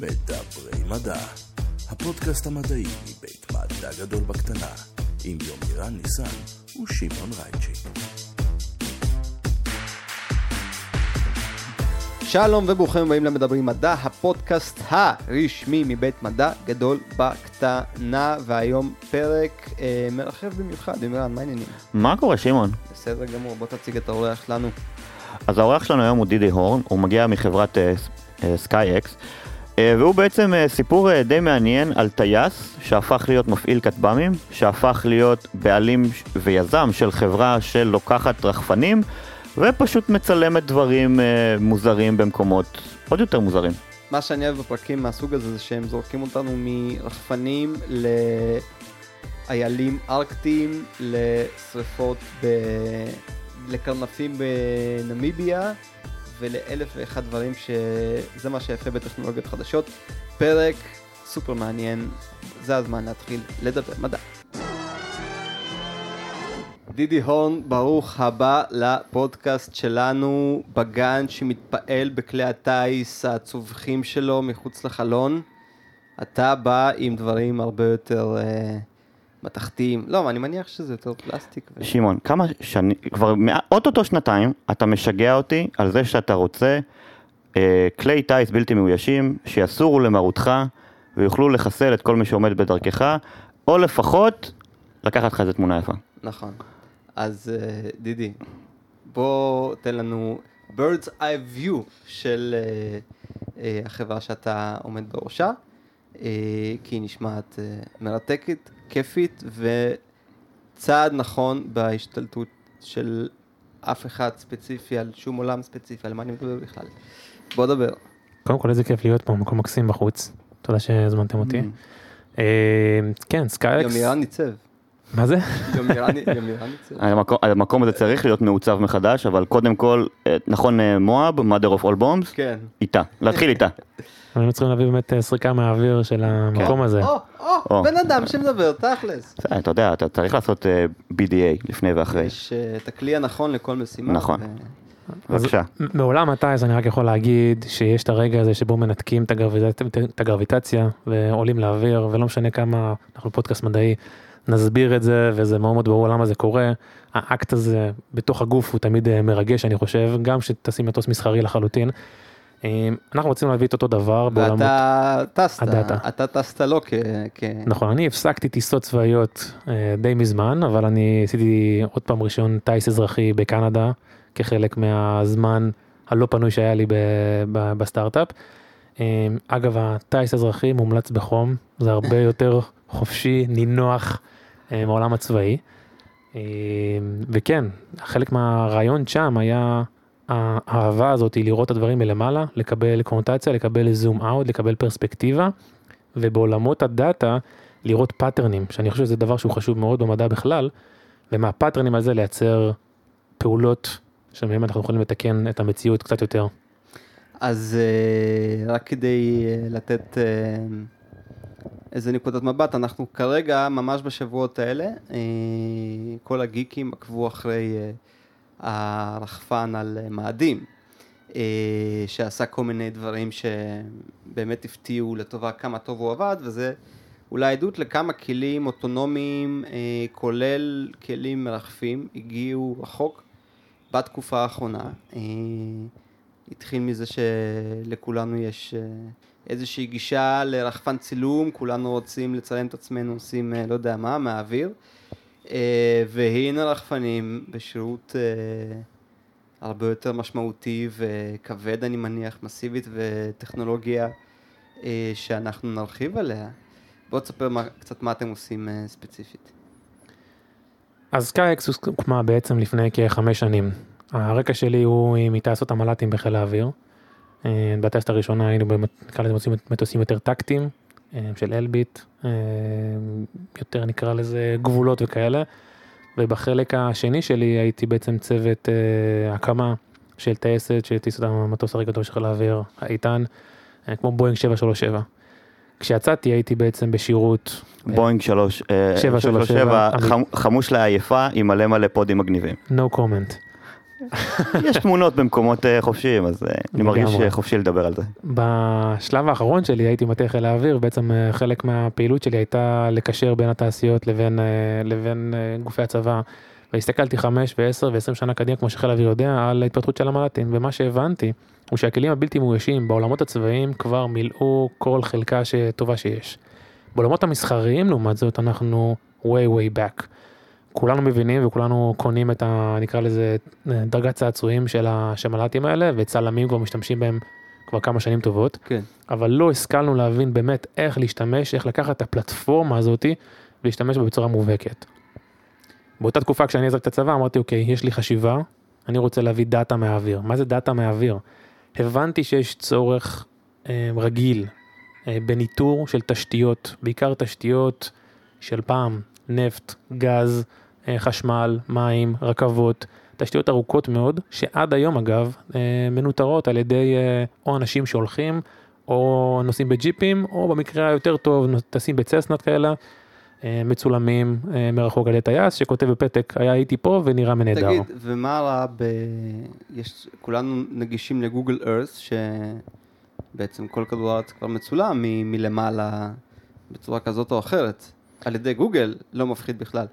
מדברי מדע, הפודקאסט המדעי מבית מדע גדול בקטנה, עם יומירן ניסן ושמעון רייצ'י. שלום וברוכים הבאים למדברים מדע, הפודקאסט הרשמי מבית מדע גדול בקטנה, והיום פרק אה, מרחב במיוחד, יומירן, מה העניינים? מה קורה שמעון? בסדר גמור, בוא תציג את האורח שלנו. אז האורח שלנו היום הוא דידי הורן, הוא מגיע מחברת SkyX, והוא בעצם אה, סיפור אה, די מעניין על טייס שהפך להיות מפעיל כטב"מים, שהפך להיות בעלים ויזם של חברה שלוקחת רחפנים, ופשוט מצלמת דברים אה, מוזרים במקומות עוד יותר מוזרים. מה שאני אוהב בפרקים מהסוג הזה זה שהם זורקים אותנו מרחפנים לאיילים ארקטיים, לשריפות ב... לקרנפים בנמיביה ולאלף ואחד דברים שזה מה שיפה בטכנולוגיות חדשות. פרק סופר מעניין, זה הזמן להתחיל לדבר מדע. דידי הורן, ברוך הבא לפודקאסט שלנו בגן שמתפעל בכלי הטיס הצווחים שלו מחוץ לחלון. אתה בא עם דברים הרבה יותר אה, מתכתיים. לא, אני מניח שזה יותר פלסטיק. ו... שמעון, כמה שנים, כבר אוטוטו שנתיים, אתה משגע אותי על זה שאתה רוצה אה, כלי טיס בלתי מאוישים שיסורו למרותך ויוכלו לחסל את כל מי שעומד בדרכך, או לפחות לקחת לך איזה תמונה יפה. נכון. אז אה, דידי, בוא תן לנו bird's eye view של אה, אה, החברה שאתה עומד בראשה, אה, כי היא נשמעת אה, מרתקת, כיפית וצעד נכון בהשתלטות של אף אחד ספציפי על שום עולם ספציפי, על מה אני מדבר בכלל. בוא דבר. קודם כל איזה כיף להיות פה, מקום מקסים בחוץ. תודה שהזמנתם אותי. אה, כן, סקייקס. יומירן ניצב. מה זה? יומירן יומירן ניצב. המקום, המקום הזה צריך להיות מעוצב מחדש, אבל קודם כל, אה, נכון אה, מואב, mother of all bombs, כן. איתה, להתחיל איתה. היינו צריכים להביא באמת אה, סריקה מהאוויר של המקום הזה. או, או. בן אדם שמדבר, תכלס. אתה יודע, אתה צריך לעשות אה, BDA לפני ואחרי. יש אה, את הכלי הנכון לכל משימה. נכון. בבקשה. מעולם הטייס אני רק יכול להגיד שיש את הרגע הזה שבו מנתקים את הגרביטציה, את הגרביטציה ועולים לאוויר ולא משנה כמה אנחנו פודקאסט מדעי נסביר את זה וזה מאוד מאוד ברור למה זה קורה. האקט הזה בתוך הגוף הוא תמיד מרגש אני חושב גם שטסים מטוס מסחרי לחלוטין. אה, אנחנו רוצים להביא את אותו דבר בעולמות. ואתה טסת, הדאטה. אתה טסת לא כ... כ- נכון, אני הפסקתי טיסות צבאיות אה, די מזמן, אבל אני עשיתי עוד פעם רישיון טיס אזרחי בקנדה, כחלק מהזמן הלא פנוי שהיה לי בסטארט-אפ. אה, אגב, הטיס אזרחי מומלץ בחום, זה הרבה יותר חופשי, נינוח אה, מהעולם הצבאי. וכן, חלק מהרעיון שם היה האהבה הזאת היא לראות את הדברים מלמעלה, לקבל קונוטציה, לקבל zoom out, לקבל פרספקטיבה, ובעולמות הדאטה לראות פאטרנים, שאני חושב שזה דבר שהוא חשוב מאוד במדע בכלל, ומהפאטרנים הזה לייצר פעולות שמהם אנחנו יכולים לתקן את המציאות קצת יותר. אז אה, רק כדי אה, לתת אה, איזה נקודת מבט, אנחנו כרגע, ממש בשבועות האלה, כל הגיקים עקבו אחרי הרחפן על אה, מאדים, אה, שעשה כל מיני דברים שבאמת הפתיעו לטובה כמה טוב הוא עבד, וזה אולי עדות לכמה כלים אוטונומיים, אה, כולל כלים מרחפים, הגיעו רחוק בתקופה האחרונה. התחיל מזה שלכולנו יש איזושהי גישה לרחפן צילום, כולנו רוצים לצלם את עצמנו, עושים לא יודע מה, מהאוויר. אה, והנה רחפנים בשירות אה, הרבה יותר משמעותי וכבד, אני מניח, מסיבית וטכנולוגיה אה, שאנחנו נרחיב עליה. בוא תספר מה, קצת מה אתם עושים ספציפית. אז סקאיאקס הוקמה בעצם לפני כחמש שנים. הרקע שלי הוא מטייסות המל"טים בחיל האוויר. בטייסת הראשונה היינו באמת, נקרא לזה מטוסים- מטוסים יותר טקטיים, של אלביט, אה, יותר נקרא לזה גבולות וכאלה. ובחלק השני שלי הייתי בעצם צוות אה, הקמה של טייסת שהטיס את המטוס הכי גדול של חיל האוויר, האיתן, אה, כמו בואינג 737. כשיצאתי הייתי בעצם בשירות בואינג 3, שבע, שלוש, שבע, חמוש לעייפה עם מלא מלא פודים מגניבים. no comment. יש תמונות במקומות אה, חופשיים, אז אה, אני מרגיש חופשי לדבר על זה. בשלב האחרון שלי הייתי מטה חיל האוויר, בעצם אה, חלק מהפעילות שלי הייתה לקשר בין התעשיות לבין, לבין גופי הצבא. והסתכלתי חמש ועשר ועשרים שנה קדימה, כמו שחיל האוויר יודע, על ההתפתחות של המל"טים, ומה שהבנתי הוא שהכלים הבלתי מאוישים בעולמות הצבאיים כבר מילאו כל חלקה טובה שיש. בעולמות המסחריים, לעומת זאת, אנחנו way way back. כולנו מבינים וכולנו קונים את ה... נקרא לזה דרגת צעצועים של המל"טים האלה, וצלמים כבר משתמשים בהם כבר כמה שנים טובות. כן. אבל לא השכלנו להבין באמת איך להשתמש, איך לקחת את הפלטפורמה הזאתי ולהשתמש בה בצורה מובהקת. באותה תקופה כשאני עזרתי את הצבא אמרתי אוקיי, יש לי חשיבה, אני רוצה להביא דאטה מהאוויר. מה זה דאטה מהאוויר? הבנתי שיש צורך אה, רגיל אה, בניטור של תשתיות, בעיקר תשתיות של פעם, נפט, גז, חשמל, מים, רכבות, תשתיות ארוכות מאוד, שעד היום אגב אה, מנוטרות על ידי אה, או אנשים שהולכים או נוסעים בג'יפים, או במקרה היותר טוב טסים בצסנת כאלה, אה, מצולמים אה, מרחוק על ידי טייס שכותב בפתק, היה הייתי פה ונראה מנהדר. תגיד, ומה רע ב... יש... כולנו נגישים לגוגל ארת, שבעצם כל כדור הארץ כבר מצולם מ... מלמעלה בצורה כזאת או אחרת. על ידי גוגל, לא מפחיד בכלל.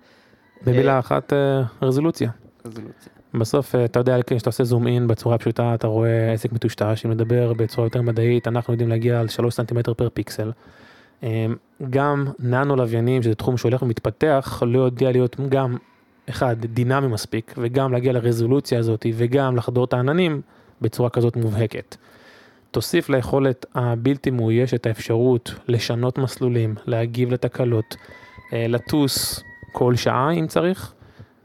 במילה אחת, אה, רזולוציה. רזולוציה. בסוף אה, אתה יודע, כשאתה עושה זום אין בצורה פשוטה, אתה רואה עסק מטושטש, אם נדבר בצורה יותר מדעית, אנחנו יודעים להגיע על 3 סנטימטר פר פיקסל. אה, גם ננו לוויינים, שזה תחום שהולך ומתפתח, לא יודע להיות גם, אחד, דינמי מספיק, וגם להגיע לרזולוציה הזאת, וגם לחדור את העננים בצורה כזאת מובהקת. תוסיף ליכולת הבלתי מאוישת האפשרות לשנות מסלולים, להגיב לתקלות, אה, לטוס כל שעה אם צריך,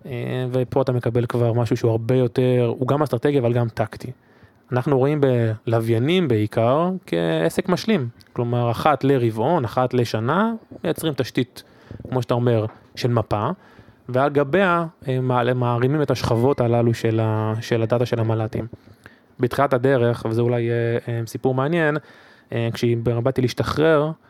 אה, ופה אתה מקבל כבר משהו שהוא הרבה יותר, הוא גם אסטרטגי אבל גם טקטי. אנחנו רואים בלוויינים בעיקר כעסק משלים, כלומר אחת לרבעון, אחת לשנה, מייצרים תשתית, כמו שאתה אומר, של מפה, ועל גביה אה, מעל- מערימים את השכבות הללו של, ה, של הדאטה של המל"טים. בתחילת הדרך, וזה אולי אה, אה, סיפור מעניין, אה, כשבאתי להשתחרר, אה,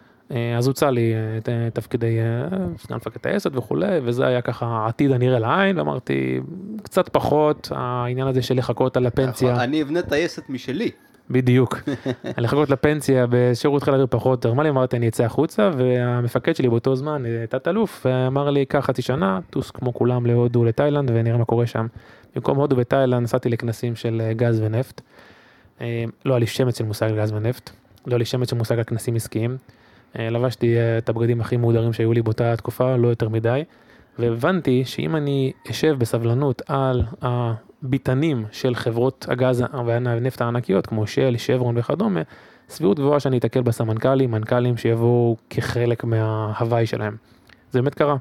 אז הוצע לי אה, ת- תפקידי אה, סגן מפקד טייסת וכולי, וזה היה ככה העתיד הנראה לעין, ואמרתי, קצת פחות העניין הזה של לחכות על הפנסיה. אני אבנה טייסת משלי. בדיוק. לחכות לפנסיה בשירות חיל האוויר פחות נורמלי, אמרתי אני אצא החוצה, והמפקד שלי באותו זמן, אה, תת-אלוף, אה, אמר לי קח חצי שנה, טוס כמו כולם להודו, לתאילנד, ונראה מה קורה שם. במקום הודו ותאילנד נסעתי לכנסים של אה, גז ונפט. אה, לא היה לי שמץ של מושג גז ונפט, לא היה לי שמץ של מושג על כנסים עסקיים. אה, לבשתי אה, את הבגדים הכי מהודרים שהיו לי באותה תקופה, לא יותר מדי. והבנתי שאם אני אשב בסבלנות על הביתנים של חברות הגז והנפט הענקיות, כמו של, שברון וכדומה, סבירות גבוהה שאני אתקל בסמנכ"לים, מנכ"לים שיבואו כחלק מההוואי שלהם. זה באמת קרה.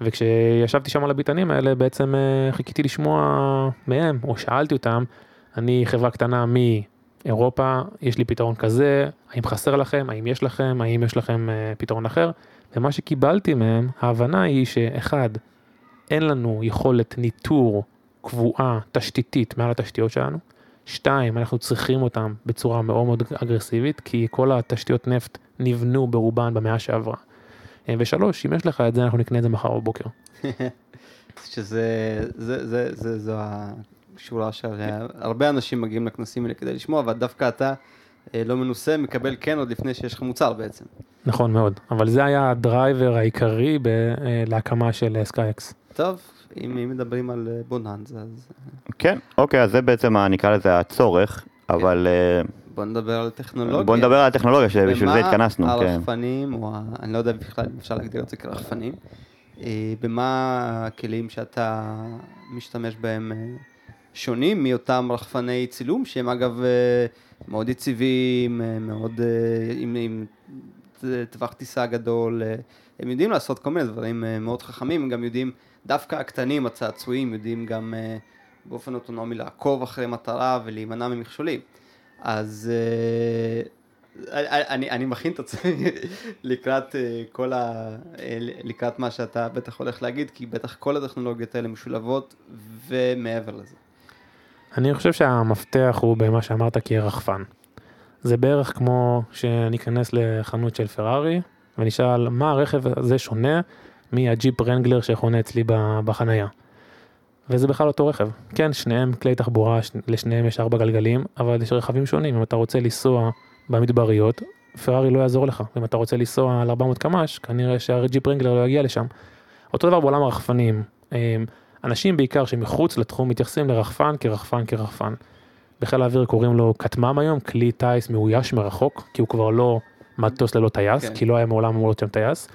וכשישבתי שם על הביתנים האלה, בעצם אה, חיכיתי לשמוע מהם, או שאלתי אותם, אני חברה קטנה מאירופה, יש לי פתרון כזה, האם חסר לכם, האם יש לכם, האם יש לכם אה, פתרון אחר? ומה שקיבלתי מהם, ההבנה היא שאחד, אין לנו יכולת ניטור קבועה, תשתיתית, מעל התשתיות שלנו. שתיים, אנחנו צריכים אותם בצורה מאוד מאוד אגרסיבית, כי כל התשתיות נפט נבנו ברובן במאה שעברה. אה, ושלוש, אם יש לך את זה, אנחנו נקנה את זה מחר בבוקר. שזה, זה, זה, זה, זו השורה שהרבה אנשים מגיעים לכנסים האלה כדי לשמוע, ודווקא אתה אה, לא מנוסה, מקבל כן עוד לפני שיש לך מוצר בעצם. נכון מאוד, אבל זה היה ה driver העיקרי להקמה של SkyX. טוב, אם, מדברים על אה, בוננזה, אז אה, כן, אוקיי, אז זה בעצם, נקרא לזה הצורך, אבל אה, בוא נדבר על טכנולוגיה. בוא נדבר על הטכנולוגיה, שבשביל זה התכנסנו, במה כן. הרחפנים, או ה... אני לא יודע בכלל אם אפשר להגדיר את זה כרחפנים, במה הכלים שאתה משתמש בהם שונים מאותם רחפני צילום, שהם אגב אה, מאוד יציבים, אה, מאוד אה, עם, עם טווח טיסה גדול, הם יודעים לעשות כל מיני דברים מאוד חכמים, הם גם יודעים, דווקא הקטנים, הצעצועים, יודעים גם באופן אוטונומי לעקוב אחרי מטרה ולהימנע ממכשולים. אז אני, אני מכין את עצמי לקראת כל ה... לקראת מה שאתה בטח הולך להגיד, כי בטח כל הטכנולוגיות האלה משולבות ומעבר לזה. אני חושב שהמפתח הוא במה שאמרת כרחפן. זה בערך כמו שאני אכנס לחנות של פרארי ונשאל מה הרכב הזה שונה מהג'יפ רנגלר שחונה אצלי בחנייה. וזה בכלל אותו רכב. כן, שניהם כלי תחבורה. לשניהם יש ארבע גלגלים, אבל יש רכבים שונים. אם אתה רוצה לנסוע במדבריות, פרארי לא יעזור לך. אם אתה רוצה לנסוע על 400 קמ"ש, כנראה שהג'יפ רנגלר לא יגיע לשם. אותו דבר בעולם הרחפנים. אה, אנשים בעיקר שמחוץ לתחום מתייחסים לרחפן כרחפן כרחפן. בחיל האוויר קוראים לו כטמ"ם היום, כלי טיס מאויש מרחוק, כי הוא כבר לא מטוס ללא טייס, כן. כי לא היה מעולם אמור להיות שם טייס.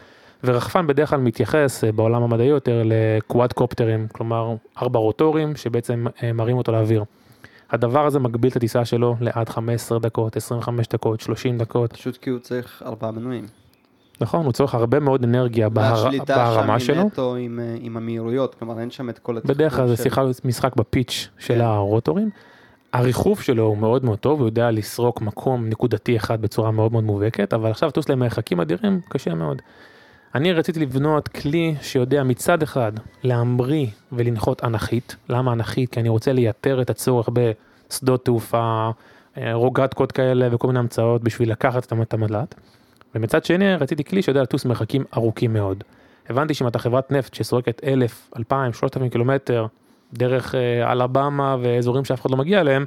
ורחפן בדרך כלל מתייחס אה, בעולם המדעי יותר לקוואד קופטרים, כלומר ארבע רוטורים שבעצם אה, מרים אותו לאוויר. הדבר הזה מגביל את הטיסה שלו לעד 15 דקות, 25 דקות, 30 דקות, פשוט כי הוא צריך ארבעה מנועים. נכון? הוא צריך הרבה מאוד אנרגיה בהר... והשליטה בהרמה שם שלו. היא נטו עם, אה, עם המהירויות, כלומר אין שם את כל התחכום בדרך כלל זה של- שיחה, משחק בפיץ' של כן. הרוטורים. הריחוף שלו הוא מאוד מאוד טוב, הוא יודע לסרוק מקום נקודתי אחד בצורה מאוד מאוד מובהקת, אבל עכשיו לטוס למרחקים אדירים קשה מאוד. אני רציתי לבנות כלי שיודע מצד אחד להמריא ולנחות אנכית. למה אנכית? כי אני רוצה לייתר את הצורך בשדות תעופה, אה, רוגטקות כאלה וכל מיני המצאות בשביל לקחת את המדלת. ומצד שני רציתי כלי שיודע לטוס מרחקים ארוכים מאוד. הבנתי שאם אתה חברת נפט שסורקת 1,000, 2,000, 3,000 קילומטר דרך אה, אלבמה ואזורים שאף אחד לא מגיע אליהם,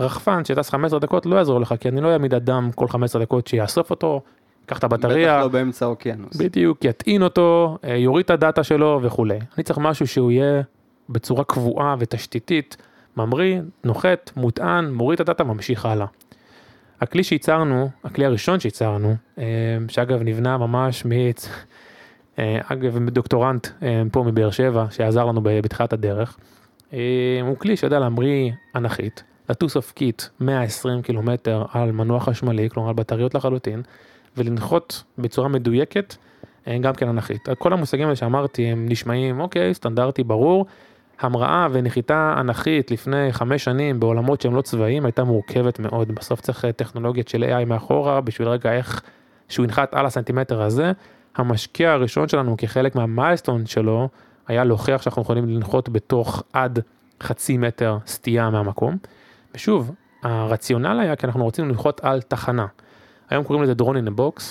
רחפן שטס 15 דקות לא יעזור לך, כי אני לא אעמיד אדם כל 15 דקות שיאסוף אותו, ייקח את הבטריה, בטח לא באמצע האוקיינוס. בדיוק, יטעין אותו, אה, יוריד את הדאטה שלו וכולי. אני צריך משהו שהוא יהיה בצורה קבועה ותשתיתית, ממריא, נוחת, מוטען, מוריד את הדאטה, ממשיך הלאה. הכלי שייצרנו, הכלי הראשון שייצרנו, אה, שאגב נבנה ממש מ... אה, אגב, דוקטורנט אה, פה מבאר שבע, שעזר לנו בתחילת הדרך, הוא כלי שיודע להמריא אנכית, לטוס אופקית 120 קילומטר על מנוע חשמלי, כלומר על בטריות לחלוטין, ולנחות בצורה מדויקת גם כן אנכית. כל המושגים האלה שאמרתי הם נשמעים אוקיי, סטנדרטי, ברור. המראה ונחיתה אנכית לפני חמש שנים בעולמות שהם לא צבאיים הייתה מורכבת מאוד. בסוף צריך אה, טכנולוגיות של AI מאחורה בשביל רגע איך שהוא ינחת על הסנטימטר הזה. המשקיע הראשון שלנו כחלק מהמיילסטון שלו היה להוכיח שאנחנו יכולים לנחות בתוך עד חצי מטר סטייה מהמקום. ושוב, הרציונל היה כי אנחנו רוצים לנחות על תחנה. היום קוראים לזה drone in a box,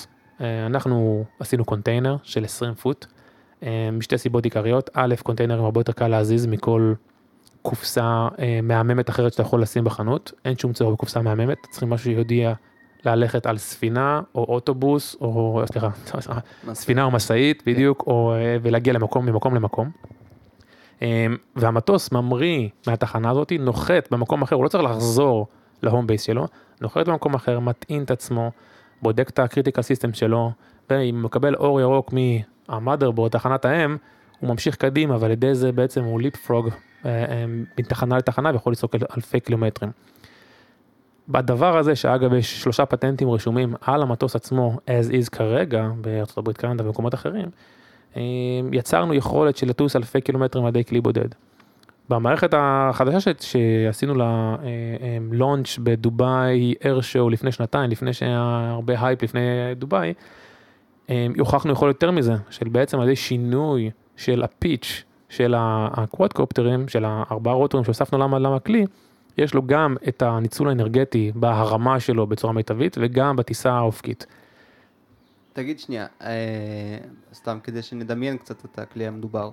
אה, אנחנו עשינו קונטיינר של 20 פוט, משתי סיבות עיקריות, א', קונטיינרים הרבה יותר קל להזיז מכל קופסה אה, מהממת אחרת שאתה יכול לשים בחנות, אין שום צורך בקופסה מהממת, צריכים משהו שיודע ללכת על ספינה או אוטובוס, או סליחה, ספינה או משאית בדיוק, או, אה, ולהגיע למקום, ממקום למקום. אה, והמטוס ממריא מהתחנה הזאת, נוחת במקום אחר, הוא לא צריך לחזור ל home base שלו, נוחת במקום אחר, מטעין את עצמו, בודק את ה critical system שלו, ואם הוא מקבל אור ירוק מה motherboard, תחנת האם, הוא ממשיך קדימה, ועל ידי זה בעצם הוא leapfrog מתחנה לתחנה ויכול אל- אלפי קילומטרים. בדבר הזה, שאגב יש שלושה פטנטים רשומים על המטוס עצמו, as is כרגע, בארצות הברית, קנדה ומקומות אחרים, אה, יצרנו יכולת של לטוס אלפי קילומטרים על ידי כלי בודד. במערכת החדשה שעשינו לה launch ב Dubai Air Show לפני שנתיים, לפני שהיה הרבה הייפ לפני דובאי, אה, הוכחנו יכול יותר מזה, של בעצם על ידי שינוי של ה pitch של הקוואדקופטרים, של הארבעה רוטורים שהוספנו למה למה כלי, יש לו גם את הניצול האנרגטי בהרמה שלו בצורה מיטבית וגם בטיסה האופקית. תגיד שנייה, אה, סתם כדי שנדמיין קצת את הכלי המדובר.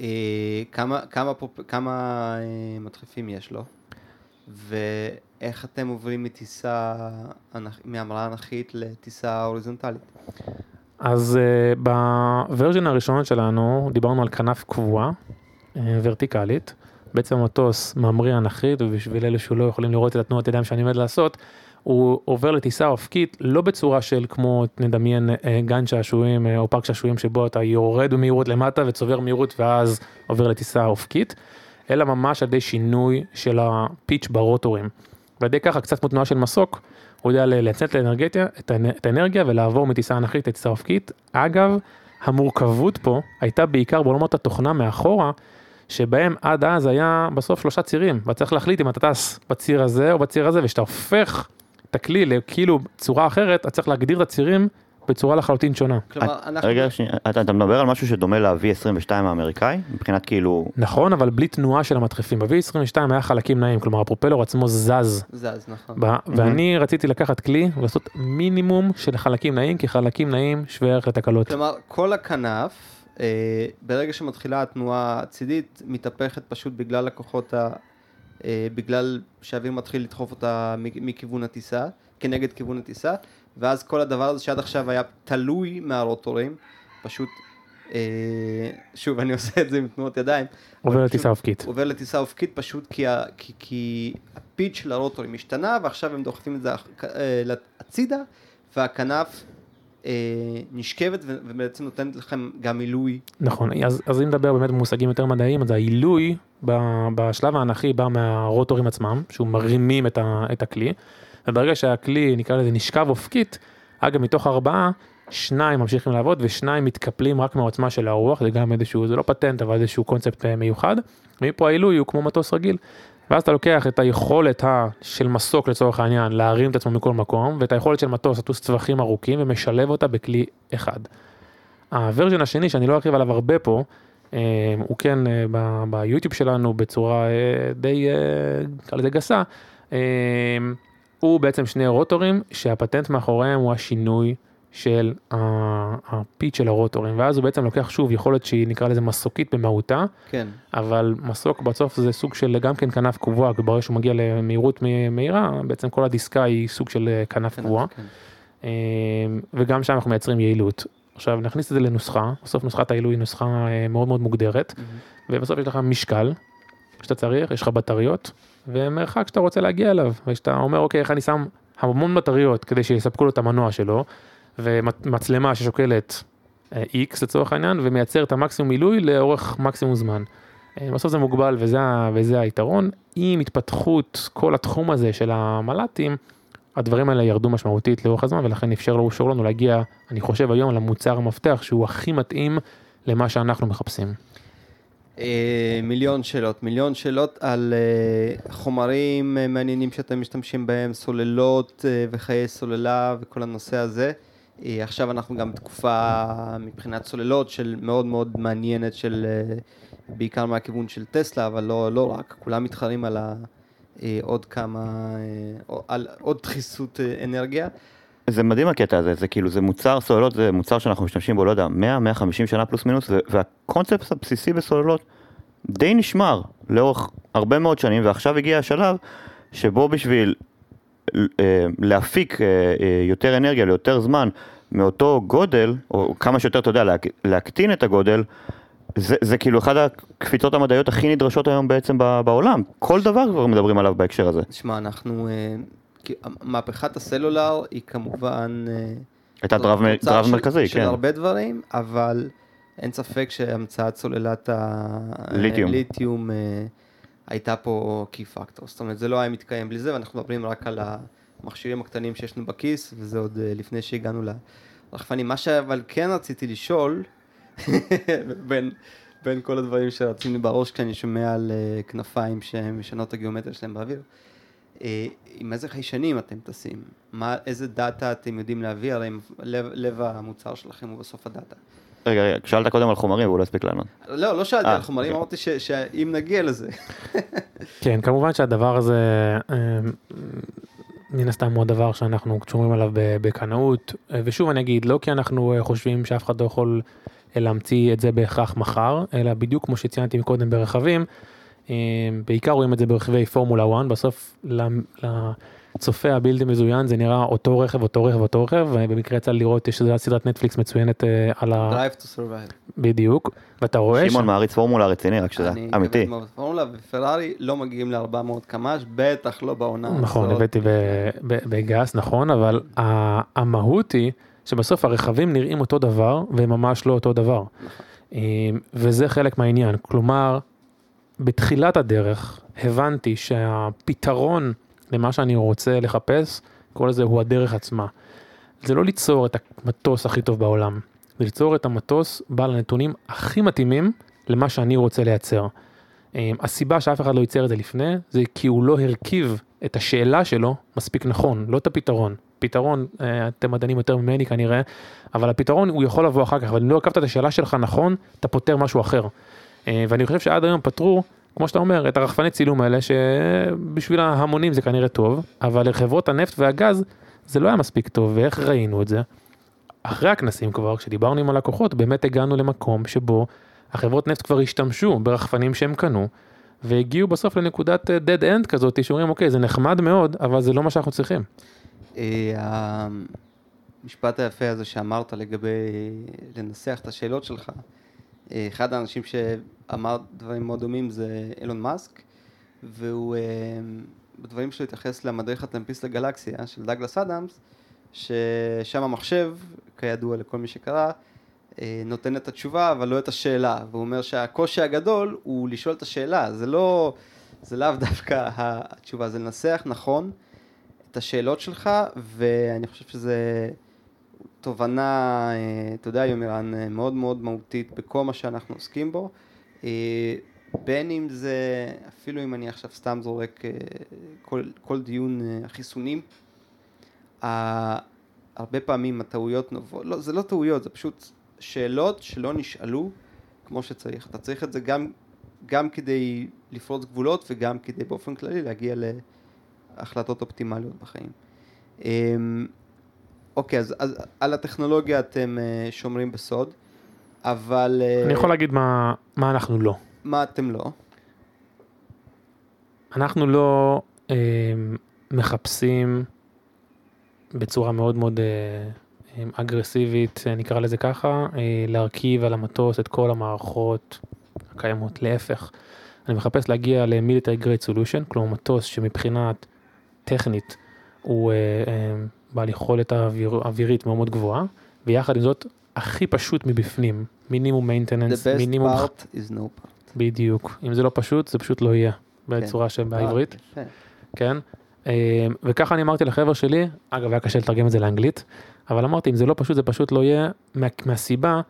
אה, כמה, כמה, פופ, כמה אה, מדחפים יש לו? ואיך אתם עוברים מטיסה, מהמראה אנכית לטיסה הוריזונטלית? אז uh, בוורז'ן הראשון שלנו דיברנו על כנף קבועה, uh, ורטיקלית. בעצם המטוס ממריא אנכית, ובשביל אלה שלא יכולים לראות את התנועות ידיים שאני עומד לעשות, הוא עובר לטיסה אופקית, לא בצורה של כמו נדמיין uh, גן שעשועים uh, או פארק שעשועים שבו אתה יורד במהירות למטה וצובר מהירות ואז עובר לטיסה אופקית, אלא ממש על ידי שינוי של הפיץ' ברוטורים. ועל ידי ככה, קצת כמו תנועה של מסוק, הוא יודע לייצר את האנרגיה, את האנ- את האנרגיה ולעבור מטיסה אנכית לטיסה אופקית. אגב, המורכבות פה הייתה בעיקר בעולמות התוכנה מאחורה, שבהם עד אז היה בסוף שלושה צירים, ואתה צריך להחליט אם אתה טס בציר הזה או בציר הזה, וכשאתה הופך את הכלי לכאילו צורה אחרת, אתה צריך להגדיר את הצירים בצורה לחלוטין שונה. כלומר, אנחנו... רגע, שנייה, אתה, אתה מדבר על משהו שדומה ל-V22 האמריקאי? מבחינת כאילו... נכון, אבל בלי תנועה של המדחפים. ב-V22 היה חלקים נעים, כלומר הפרופלר עצמו זז. זז, נכון. ב- ואני רציתי לקחת כלי ולעשות מינימום של חלקים נעים, כי חלקים נעים שווה ערך לתקלות. כלומר, כל הכנף אה, ברגע שמתחילה התנועה הצידית, מתהפכת פשוט בגלל הכוחות, ה, אה, בגלל שהאוויר מתחיל לדחוף אותה מכיוון הטיסה, כנגד כיוון הטיסה, ואז כל הדבר הזה שעד עכשיו היה תלוי מהרוטורים, פשוט, אה, שוב, אני עושה את זה עם תנועות ידיים, עובר לטיסה אופקית. עובר לטיסה אופקית פשוט כי, ה, כי, כי הפיד של הרוטורים השתנה, ועכשיו הם דוחפים את זה אה, הצידה, והכנף אה, נשכבת ובעצם נותנת לכם גם מילוי. נכון, אז, אז אם נדבר באמת במושגים יותר מדעיים, אז העילוי בשלב האנכי בא מהרוטורים עצמם, שהוא מרימים את, ה, את הכלי, וברגע שהכלי, נקרא לזה, נשכב אופקית, אגב, מתוך ארבעה, שניים ממשיכים לעבוד ושניים מתקפלים רק מהעוצמה של הרוח, זה גם איזשהו, זה לא פטנט, אבל איזשהו קונספט אה, מיוחד, ומפה העילוי הוא כמו מטוס רגיל. ואז אתה לוקח את היכולת של מסוק לצורך העניין להרים את עצמו מכל מקום, ואת היכולת של מטוס לטוס טווחים ארוכים ומשלב אותה בכלי אחד. הוורז'ן השני שאני לא ארחיב עליו הרבה פה, אה, הוא כן אה, ביוטיוב שלנו בצורה די, נקרא לזה גסה, הוא בעצם שני רוטורים שהפטנט מאחוריהם הוא השינוי של ה- הפיץ של הרוטורים, ואז הוא בעצם לוקח שוב יכולת שהיא נקרא לזה מסוקית במהותה, כן, אבל מסוק בסוף זה סוג של גם כן כנף קבועה, כי ברגע שהוא מגיע למהירות מהירה, בעצם כל הדיסקה היא סוג של אה, כנף קבועה. כן. אה, וגם שם אנחנו מייצרים יעילות. עכשיו נכניס את זה לנוסחה, בסוף נוסחת העילוי היא נוסחה אה, מאוד מאוד מוגדרת, ובסוף יש לך משקל. שאתה צריך, יש לך בטריות, ומרחק שאתה רוצה להגיע אליו, וכשאתה אומר אוקיי איך אני שם המון בטריות כדי שיספקו לו את המנוע שלו, ומצלמה ששוקלת אה, X לצורך העניין, ומייצר את המקסימום מילוי לאורך מקסימום זמן. אה, בסוף זה מוגבל וזה, וזה היתרון. עם התפתחות כל התחום הזה של המל"טים, הדברים האלה ירדו משמעותית לאורך הזמן ולכן אפשר לו אפשר לנו להגיע, אני חושב היום למוצר המפתח שהוא הכי מתאים למה שאנחנו מחפשים. אה, מיליון שאלות, מיליון שאלות על אה, חומרים אה, מעניינים שאתם משתמשים בהם, סוללות וחיי סוללה וכל הנושא הזה. עכשיו אנחנו גם בתקופה מבחינת סוללות של מאוד מאוד מעניינת של בעיקר מהכיוון של טסלה, אבל לא, לא רק, כולם מתחרים על עוד כמה, על עוד דחיסות אנרגיה. זה מדהים הקטע הזה, זה כאילו, זה מוצר, סוללות זה מוצר שאנחנו משתמשים בו, לא יודע, 100-150 שנה פלוס מינוס, והקונספט הבסיסי בסוללות די נשמר לאורך הרבה מאוד שנים, ועכשיו הגיע השלב שבו בשביל אה, להפיק אה, אה, יותר אנרגיה ליותר זמן מאותו גודל, או כמה שיותר, אתה יודע, להק, להקטין את הגודל, זה, זה כאילו אחד הקפיצות המדעיות הכי נדרשות היום בעצם בעולם. כל דבר כבר מדברים עליו בהקשר הזה. תשמע, אנחנו, מהפכת הסלולר היא כמובן... אה, הייתה דרב, דרב של- מרכזי, של כן. הרבה דברים, אבל אין ספק שהמצאת סוללת ליתיום. הליתיום אה, הייתה פה קי פקטור. זאת אומרת, זה לא היה מתקיים בלי זה, ואנחנו מדברים רק על המכשירים הקטנים שיש לנו בכיס, וזה עוד אה, לפני שהגענו לרחפנים. מה שאבל כן רציתי לשאול, בין, בין כל הדברים שרצים לי בראש כשאני שומע על כנפיים שהן משנות את הגיאומטריה שלהם באוויר, עם איזה חיישנים אתם טסים? מה, איזה דאטה אתם יודעים להביא? הרי לב, לב המוצר שלכם הוא בסוף הדאטה. רגע, רגע, שאלת קודם על חומרים והוא לא הספיק לענות. לא, לא שאלתי אה, על חומרים, אוקיי. אמרתי ש- שאם נגיע לזה. כן, כמובן שהדבר הזה, אה, מן הסתם הוא הדבר שאנחנו שומרים עליו ב- בקנאות, אה, ושוב אני אגיד, לא כי אנחנו אה, חושבים שאף אחד לא יכול אה, להמציא את זה בהכרח מחר, אלא בדיוק כמו שציינתי קודם ברכבים, אה, בעיקר רואים את זה ברכבי פורמולה 1, בסוף לצופה הבלתי מזוין זה נראה אותו רכב, אותו רכב, אותו רכב, ובמקרה יצא לי לראות, יש סדרת נטפליקס מצוינת אה, על ה... Drive to survive. בדיוק, ואתה רואה שמעון שם- מעריץ פורמולה רציני, רק שזה אני אמיתי. מאוד פורמולה, ופרארי לא מגיעים ל-400 קמ"ש, בטח לא בעונה נכון, הזאת. הבאתי ב- ב- בגס, נכון, אבל ה- המהות היא שבסוף הרכבים נראים אותו דבר והם ממש לא אותו דבר. אה, וזה חלק מהעניין, כלומר, בתחילת הדרך הבנתי שהפתרון למה שאני רוצה לחפש, כל זה הוא הדרך עצמה. זה לא ליצור את המטוס הכי טוב בעולם, זה ליצור את המטוס בעל הנתונים הכי מתאימים למה שאני רוצה לייצר. אה, הסיבה שאף אחד לא ייצר את זה לפני, זה כי הוא לא הרכיב את השאלה שלו מספיק נכון, לא את הפתרון. פתרון, אה, אתם מדענים יותר ממני כנראה, אבל הפתרון הוא יכול לבוא אחר כך, אבל אם לא הרכבת את השאלה שלך נכון, אתה פותר משהו אחר. אה, ואני חושב שעד היום פתרו, כמו שאתה אומר, את הרחפני צילום האלה, שבשביל ההמונים זה כנראה טוב, אבל לחברות הנפט והגז זה לא היה מספיק טוב, ואיך ראינו את זה? אחרי הכנסים כבר, כשדיברנו עם הלקוחות, באמת הגענו למקום שבו החברות נפט כבר השתמשו ברחפנים שהם קנו, והגיעו בסוף לנקודת אה, dead end כזאת, שאומרים, אוקיי, זה נחמד מאוד, אבל זה לא מה שאנחנו צריכים. אה, המשפט היפה הזה שאמרת לגבי לנסח את השאלות שלך, אחד האנשים שאמר דברים מאוד דומים זה אילון מאסק, והוא בדברים שלו התייחס למדריך הטמפיסט לגלקסיה של דאגלס אדמס, ששם המחשב, כידוע לכל מי שקרא, אה, נותן את התשובה אבל לא את השאלה, והוא אומר שהקושי הגדול הוא לשאול את השאלה, זה לא, זה לאו דווקא התשובה, זה לנסח נכון את השאלות שלך, ואני חושב שזה תובנה, אה, אתה יודע יומירן, אה, מאוד מאוד מהותית בכל מה שאנחנו עוסקים בו. בין אם זה, אפילו אם אני עכשיו סתם זורק כל, כל דיון החיסונים, הרבה פעמים הטעויות נובעות, לא, זה לא טעויות, זה פשוט שאלות שלא נשאלו כמו שצריך. אתה צריך את זה גם, גם כדי לפרוץ גבולות וגם כדי באופן כללי להגיע להחלטות אופטימליות בחיים. אוקיי, אז, אז על הטכנולוגיה אתם אה, שומרים בסוד, אבל... אה, אני יכול להגיד מה, מה אנחנו לא. מה אתם לא? אנחנו לא אה, מחפשים בצורה מאוד מאוד אה, אגרסיבית, נקרא לזה ככה, אה, להרכיב על המטוס את כל המערכות הקיימות, להפך. אני מחפש להגיע ל-military grade solution, כלומר מטוס שמבחינת טכנית הוא uh, uh, בעל יכולת אוויר, אווירית מאוד מאוד גבוהה, ויחד עם זאת הכי פשוט מבפנים, מינימום maintenance, מינימום... The best part is no part. בדיוק, אם זה לא פשוט זה פשוט לא יהיה, כן. בצורה שבעברית, כן, וככה אני אמרתי לחבר'ה שלי, אגב היה קשה לתרגם את זה לאנגלית, אבל אמרתי, אם זה לא פשוט, זה פשוט לא יהיה, מה, מהסיבה,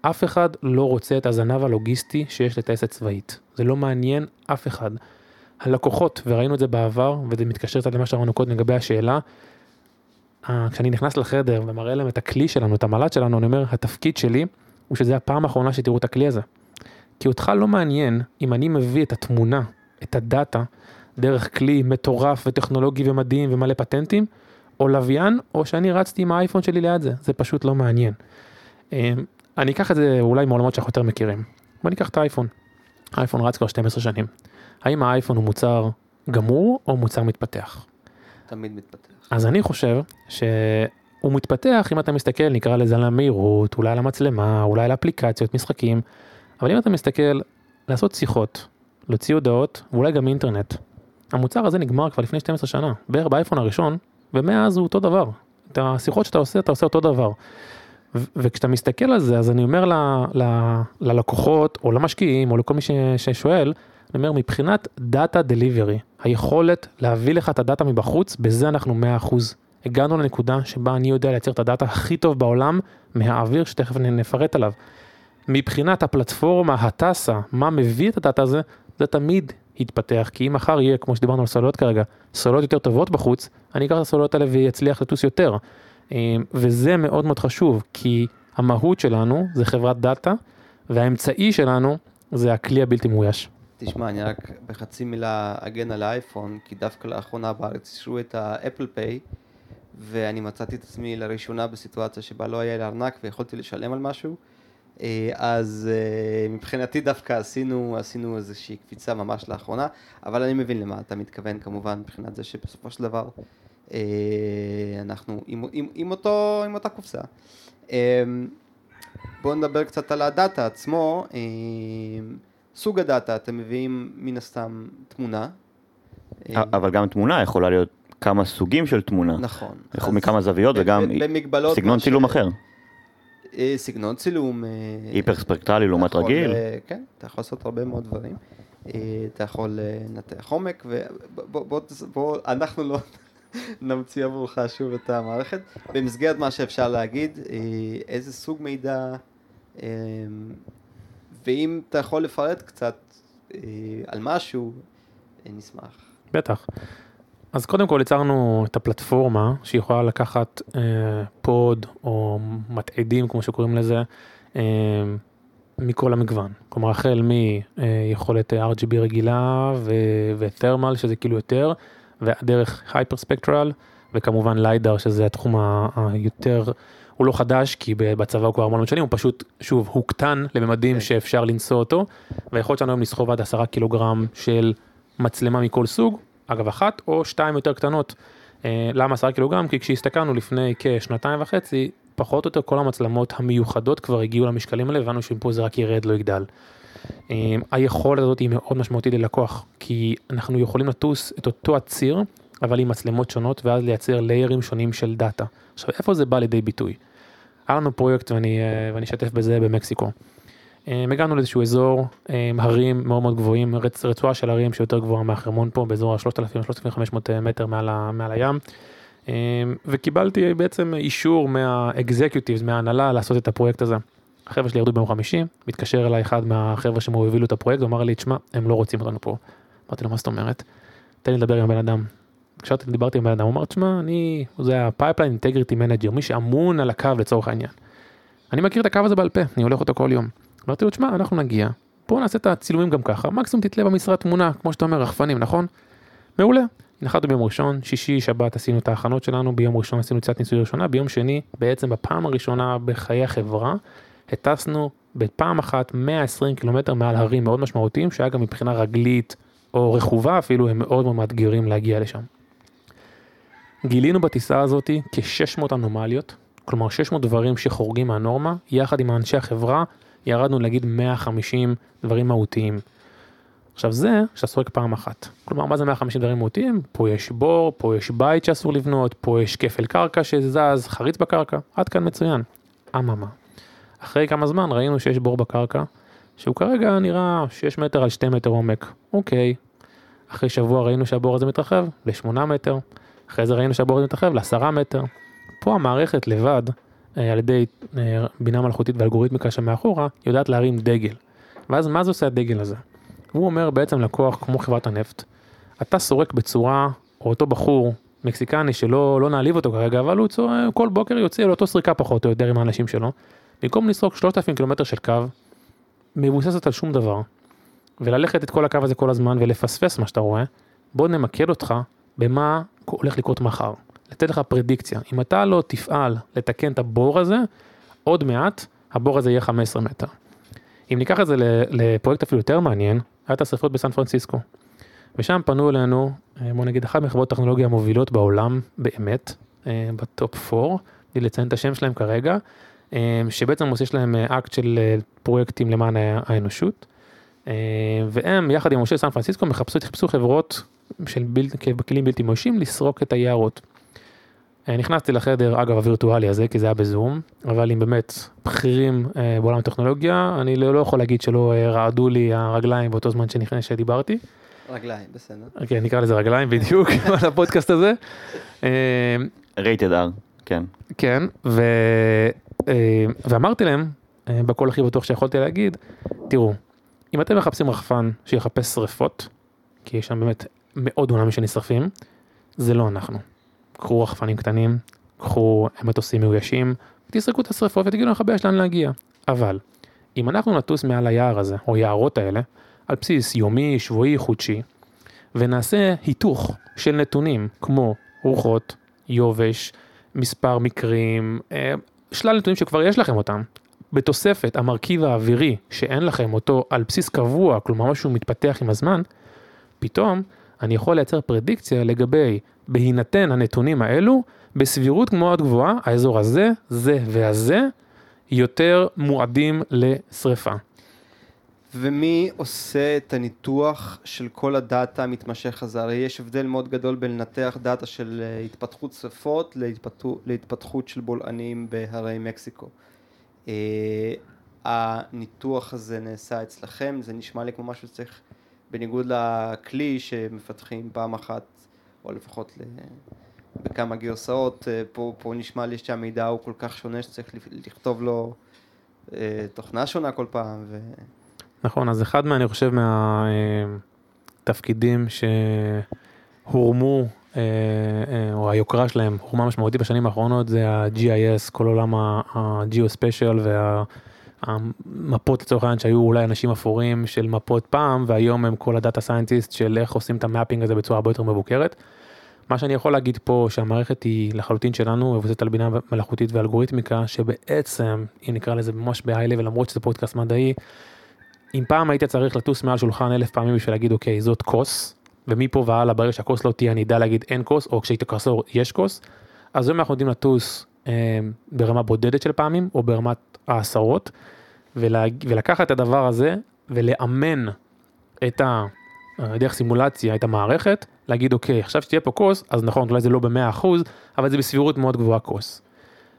אף אחד לא רוצה את הזנב הלוגיסטי שיש לטייסת צבאית. זה לא מעניין אף אחד. הלקוחות, וראינו את זה בעבר, וזה מתקשר קצת למה שאמרנו קודם לגבי השאלה, כשאני נכנס לחדר ומראה להם את הכלי שלנו, את המל"ט שלנו, אני אומר, התפקיד שלי הוא שזה הפעם האחרונה שתראו את הכלי הזה. כי אותך לא מעניין אם אני מביא את התמונה, את הדאטה, דרך כלי מטורף וטכנולוגי ומדהים ומלא פטנטים, או לוויין, או שאני רצתי עם האייפון שלי ליד זה, זה פשוט לא מעניין. אמ, אני אקח את זה אולי מעולמות שאנחנו יותר מכירים. בוא ניקח את האייפון. האייפון רץ כבר 12 שנים. האם האייפון הוא מוצר גמור או מוצר מתפתח? תמיד מתפתח. אז אני חושב שהוא מתפתח אם אתה מסתכל, נקרא לזה על המהירות, אולי על המצלמה, אולי על אפליקציות, משחקים, אבל אם אתה מסתכל, לעשות שיחות, להוציא הודעות, ואולי גם אינטרנט. המוצר הזה נגמר כבר לפני 12 שנה, בערך באייפון הראשון, ומאז הוא אותו דבר. את השיחות שאתה עושה, אתה עושה אותו דבר. וכשאתה מסתכל על זה, אז אני אומר ל, ל, ללקוחות, או למשקיעים, או לכל מי ש, ששואל, אני אומר, מבחינת דאטה דליברי, היכולת להביא לך את הדאטה מבחוץ, בזה אנחנו 100%. הגענו לנקודה שבה אני יודע לייצר את הדאטה הכי טוב בעולם מהאוויר, שתכף נפרט עליו. מבחינת הפלטפורמה, הטסה, מה מביא את הדאטה הזה, זה תמיד יתפתח, כי אם מחר יהיה, כמו שדיברנו על סוללות כרגע, סוללות יותר טובות בחוץ, אני אקח את הסוללות האלה ויצליח לטוס יותר. אמ, וזה מאוד מאוד חשוב, כי המהות שלנו זה חברת דאטה, והאמצעי שלנו זה הכלי הבלתי מאויש. תשמע, אני רק בחצי מילה אגן על האייפון, כי דווקא לאחרונה בארץ אישרו את האפל פיי, ואני מצאתי את עצמי לראשונה בסיטואציה שבה לא היה לי ארנק ויכולתי לשלם על משהו. אה, אז אה, מבחינתי דווקא עשינו, עשינו איזושהי קפיצה ממש לאחרונה, אבל אני מבין למה אתה מתכוון כמובן, מבחינת זה שבסופו של דבר אה, אנחנו עם, עם, עם, אותו, עם אותה קופסה. בואו נדבר קצת על הדאטה עצמו. סוג הדאטה, אתם מביאים מן הסתם תמונה. אבל גם תמונה יכולה להיות כמה סוגים של תמונה. נכון. מכמה זוויות וגם סגנון צילום אחר. אה, סגנון צילום. אה, היפר ספקטרלי לעומת רגיל. אה, כן, אתה יכול לעשות הרבה מאוד דברים. אתה יכול לנתח עומק, ובוא, אנחנו לא נמציא עבורך שוב את המערכת. במסגרת מה שאפשר להגיד, איזה סוג מידע, ואם אתה יכול לפרט קצת על משהו, נשמח. בטח. אז קודם כל יצרנו את הפלטפורמה שיכולה לקחת אה, פוד או מתעדים כמו שקוראים לזה אה, מכל המגוון. כלומר החל מיכולת אה, RGB רגילה ותרמל שזה כאילו יותר ודרך הייפר ספקטרל וכמובן ליידר שזה התחום היותר הוא לא חדש כי בצבא הוא כבר המון שנים, הוא פשוט, שוב, הוקטן לממדים כן. שאפשר לנסוע אותו, והיכולת שלנו היום לסחוב עד עשרה קילוגרם של מצלמה מכל סוג, אגב אחת או שתיים יותר קטנות. אה, למה עשרה קילוגרם? כי כשהסתכלנו לפני כשנתיים וחצי, פחות או יותר כל המצלמות המיוחדות כבר הגיעו למשקלים האלה, הבנו שמפה זה רק ירד, לא יגדל. אה, היכולת הזאת היא מאוד משמעותית ללקוח, כי אנחנו יכולים לטוס את אותו הציר, אבל עם מצלמות שונות, ואז לייצר ליירים שונים של דאטה. עכשיו, איפה זה בא לידי ביטוי? היה לנו פרויקט, ואני, אה, ואני אשתף בזה במקסיקו. אה, הגענו לאיזשהו אזור, אה, הרים מאוד מאוד גבוהים, רצ, רצועה של הרים שיותר גבוהה מהחרמון פה, באזור ה-3,000-3,500 מטר מעל, מעל הים. וקיבלתי בעצם אישור מהאקזקיוטיבס, מההנהלה, לעשות את הפרויקט הזה. החבר'ה שלי ירדו ביום חמישי, מתקשר אליי אחד מהחבר'ה שהובילו את הפרויקט, ואמר לי, תשמע, הם לא רוצים אותנו פה. אמרתי לו, מה זאת אומרת? תן לי לדבר עם הבן אדם. כשאתי דיברתי עם בן אדם, הוא אמר, תשמע, אני, זה ה-pipeline integrity manager, מי שאמון על הקו לצורך העניין. אני מכיר את הקו הזה בעל פה, אני הולך אותו כל יום. אמרתי לו, תשמע, אנחנו נגיע, בואו נעשה את הצילומים גם ככה, מקסימום תתלה במשרד תמונה, כמו שאתה אומר, רחפנים, נכון? מעולה. נחתנו ביום ראשון, שישי, שבת עשינו את ההכנות שלנו, ביום ראשון עשינו קצת ניסוי ראשונה, ביום שני, בעצם בפעם הראשונה בחיי החברה, הטסנו בפעם אחת 120 קילומטר מעל הרים מאוד משמעותיים, שהיה גם מבחינה רגלית או רכובה אפילו, הם מאוד מאוד מאתגרים להגיע לשם. גילינו בטיסה הזאת כ-600 אנומליות, כלומר 600 דברים שחורגים מהנורמה, יחד עם אנשי החברה ירדנו להגיד 150 דברים מהותיים. עכשיו זה שאתה סורק פעם אחת. כלומר מה זה 150 דברים מהותיים? פה יש בור, פה יש בית שאסור לבנות, פה יש כפל קרקע שזז, חריץ בקרקע, עד כאן מצוין. אממה. אחרי כמה זמן ראינו שיש בור בקרקע, שהוא כרגע נראה 6 מטר על 2 מטר עומק. אוקיי. אחרי שבוע ראינו שהבור הזה מתרחב ל-8 מטר. אחרי זה ראינו שהבור הזה מתרחב ל-10 מטר. פה המערכת לבד, אה, על ידי אה, בינה מלאכותית ואלגוריתמיקה שמאחורה, יודעת להרים דגל. ואז מה זה עושה הדגל הזה? הוא אומר בעצם לקוח כמו חברת הנפט, אתה סורק בצורה, או אותו בחור מקסיקני שלא לא נעליב אותו כרגע, אבל הוא צור, כל בוקר יוצא לאותו סריקה פחות או יותר עם האנשים שלו, במקום לסרוק 3,000 קילומטר של קו, מבוססת על שום דבר, וללכת את כל הקו הזה כל הזמן ולפספס מה שאתה רואה, בוא נמקד אותך במה הולך לקרות מחר. לתת לך פרדיקציה. אם אתה לא תפעל לתקן את הבור הזה, עוד מעט הבור הזה יהיה 15 מטר. אם ניקח את זה לפרויקט אפילו יותר מעניין, היה את השרפות בסן פרנסיסקו. ושם פנו אלינו, אה, בוא נגיד, אחת מחברות טכנולוגיה המובילות בעולם, באמת, אה, ב top 4, בלי לציין את השם שלהם כרגע, אה, שבעצם יש להם אקט של פרויקטים למען האנושות. והם, יחד עם משה סן פרנסיסקו, מחפשו, חיפשו חברות של בל, כלים בלתי מאוישים לסרוק את היערות. נכנסתי לחדר, אגב, הווירטואלי הזה, כי זה היה בזום, אבל עם באמת בכירים אה, בעולם הטכנולוגיה, אני לא, לא יכול להגיד שלא אה, רעדו לי הרגליים באותו זמן שנכנס שדיברתי. רגליים, בסדר. כן, נקרא לזה רגליים בדיוק, על הפודקאסט הזה. רייטד אר, כן. כן, ו, אה, ואמרתי להם, אה, בקול הכי בטוח שיכולתי להגיד, תראו, אם אתם מחפשים רחפן שיחפש שריפות, כי יש שם באמת מאות דונמים שנשרפים, זה לא אנחנו. קחו רחפנים קטנים, קחו מטוסים מאוישים, תסרקו את השרפות ותגידו למכבי יש לאן להגיע. אבל, אם אנחנו נטוס מעל היער הזה, או יערות האלה, על בסיס יומי, שבועי, חודשי, ונעשה היתוך של נתונים כמו רוחות, יובש, מספר מקרים, אה, שלל נתונים שכבר יש לכם אותם, בתוספת המרכיב האווירי שאין לכם אותו על בסיס קבוע, כלומר משהו מתפתח עם הזמן, פתאום אני יכול לייצר פרדיקציה לגבי בהינתן הנתונים האלו, בסבירות מאוד גבוהה, האזור הזה, זה והזה, יותר מועדים לשריפה. ומי עושה את הניתוח של כל הדאטה המתמשך הזה? הרי יש הבדל מאוד גדול בין לנתח דאטה של אה, התפתחות שרפות להתפתחות, להתפתחות של בולענים בהרי מקסיקו. Uh, הניתוח הזה נעשה אצלכם, זה נשמע לי כמו משהו שצריך, בניגוד לכלי שמפתחים פעם אחת או לפחות ל... בכמה גרסאות, אה, פה, פה נשמע לי שהמידע הוא כל כך שונה שצריך לכתוב לו אה, תוכנה שונה כל פעם. ו... נכון, אז אחד מה, אני חושב מהתפקידים שהורמו, אה, או היוקרה שלהם הורמה משמעותית בשנים האחרונות, זה ה-GIS, כל עולם ה-Geospatial וה... המפות לצורך העניין שהיו אולי אנשים אפורים של מפות פעם והיום הם כל ה data scientist של איך עושים את ה mapping הזה בצורה הרבה יותר מבוקרת. מה שאני יכול להגיד פה שהמערכת היא לחלוטין שלנו מבוססת על בינה מלאכותית ואלגוריתמיקה שבעצם אם נקרא לזה ממש ב-high level למרות שזה פודקאסט מדעי. אם פעם היית צריך לטוס מעל שולחן אלף פעמים בשביל להגיד אוקיי זאת כוס ומפה והלאה ברגע שהכוס לא תהיה אני אדע להגיד אין כוס או כשהיא תחזור יש כוס. אז היום אנחנו יודעים לטוס אה, ברמה בודדת של פעמים או ברמת העשרות ולה, ולקחת את הדבר הזה ולאמן את ה... דרך סימולציה את המערכת להגיד אוקיי עכשיו שתהיה פה כוס אז נכון אולי זה לא במאה אחוז אבל זה בסבירות מאוד גבוהה כוס.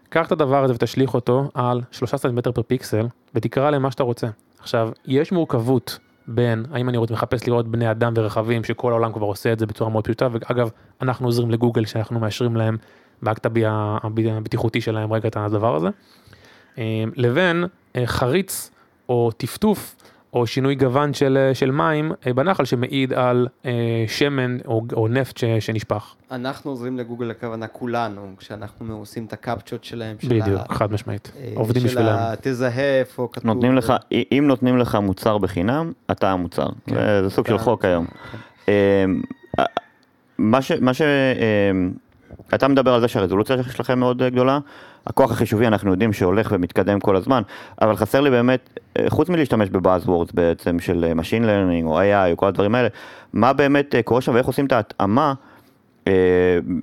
קח את הדבר הזה ותשליך אותו על שלושה סנטימטר פר פיקסל ותקרא להם מה שאתה רוצה. עכשיו יש מורכבות בין האם אני רוצה מחפש לראות בני אדם ורכבים שכל העולם כבר עושה את זה בצורה מאוד פשוטה ואגב אנחנו עוזרים לגוגל שאנחנו מאשרים להם באקט הבטיחותי שלהם רגע את הדבר הזה. אה, לבין אה, חריץ או טפטוף או שינוי גוון של, אה, של מים אה, בנחל שמעיד על שמן או, או נפט ש, שנשפך. אנחנו עוזרים לגוגל הכוונה כולנו, כשאנחנו עושים את הקפצ'ות שלהם. של בדיוק, ה- חד משמעית. אה, עובדים של בשבילם. ה- תזהה איפה כתוב. נותנים לך, אם נותנים לך מוצר בחינם, אתה המוצר. כן. זה זה סוג של חוק היום. כן. אמ, מה ש... מה ש... אמ, אתה מדבר על זה שהרזולוציה שלכם מאוד אה, גדולה, הכוח החישובי אנחנו יודעים שהולך ומתקדם כל הזמן, אבל חסר לי באמת, אה, חוץ מלהשתמש בבאזוורדס בעצם של אה, Machine Learning או AI או כל הדברים האלה, מה באמת אה, קורה שם ואיך עושים את ההתאמה אה,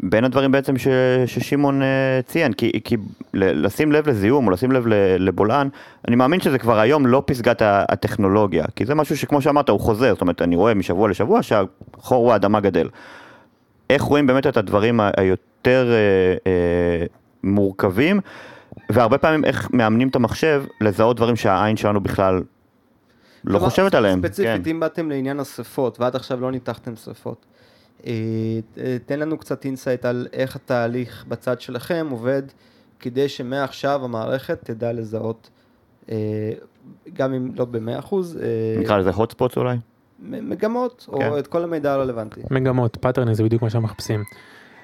בין הדברים בעצם ש, ששמעון אה, ציין, כי, כי לשים לב לזיהום או לשים לב לבולען, אני מאמין שזה כבר היום לא פסגת הטכנולוגיה, כי זה משהו שכמו שאמרת הוא חוזר, זאת אומרת אני רואה משבוע לשבוע שהחור האדמה גדל. איך רואים באמת את הדברים היותר אה, אה, מורכבים, והרבה פעמים איך מאמנים את המחשב לזהות דברים שהעין שלנו בכלל לא חושבת עליהם. ספציפית, כן. אם באתם לעניין השרפות, ועד עכשיו לא ניתחתם אה, אה, תן לנו קצת insight על איך התהליך בצד שלכם עובד, כדי שמעכשיו המערכת תדע לזהות, אה, גם אם לא במאה אחוז, אה, נקרא לזה hot spots אולי? מגמות, כן. או את כל המידע הרלוונטי. מגמות, פאטרנים זה בדיוק מה שאנחנו מחפשים.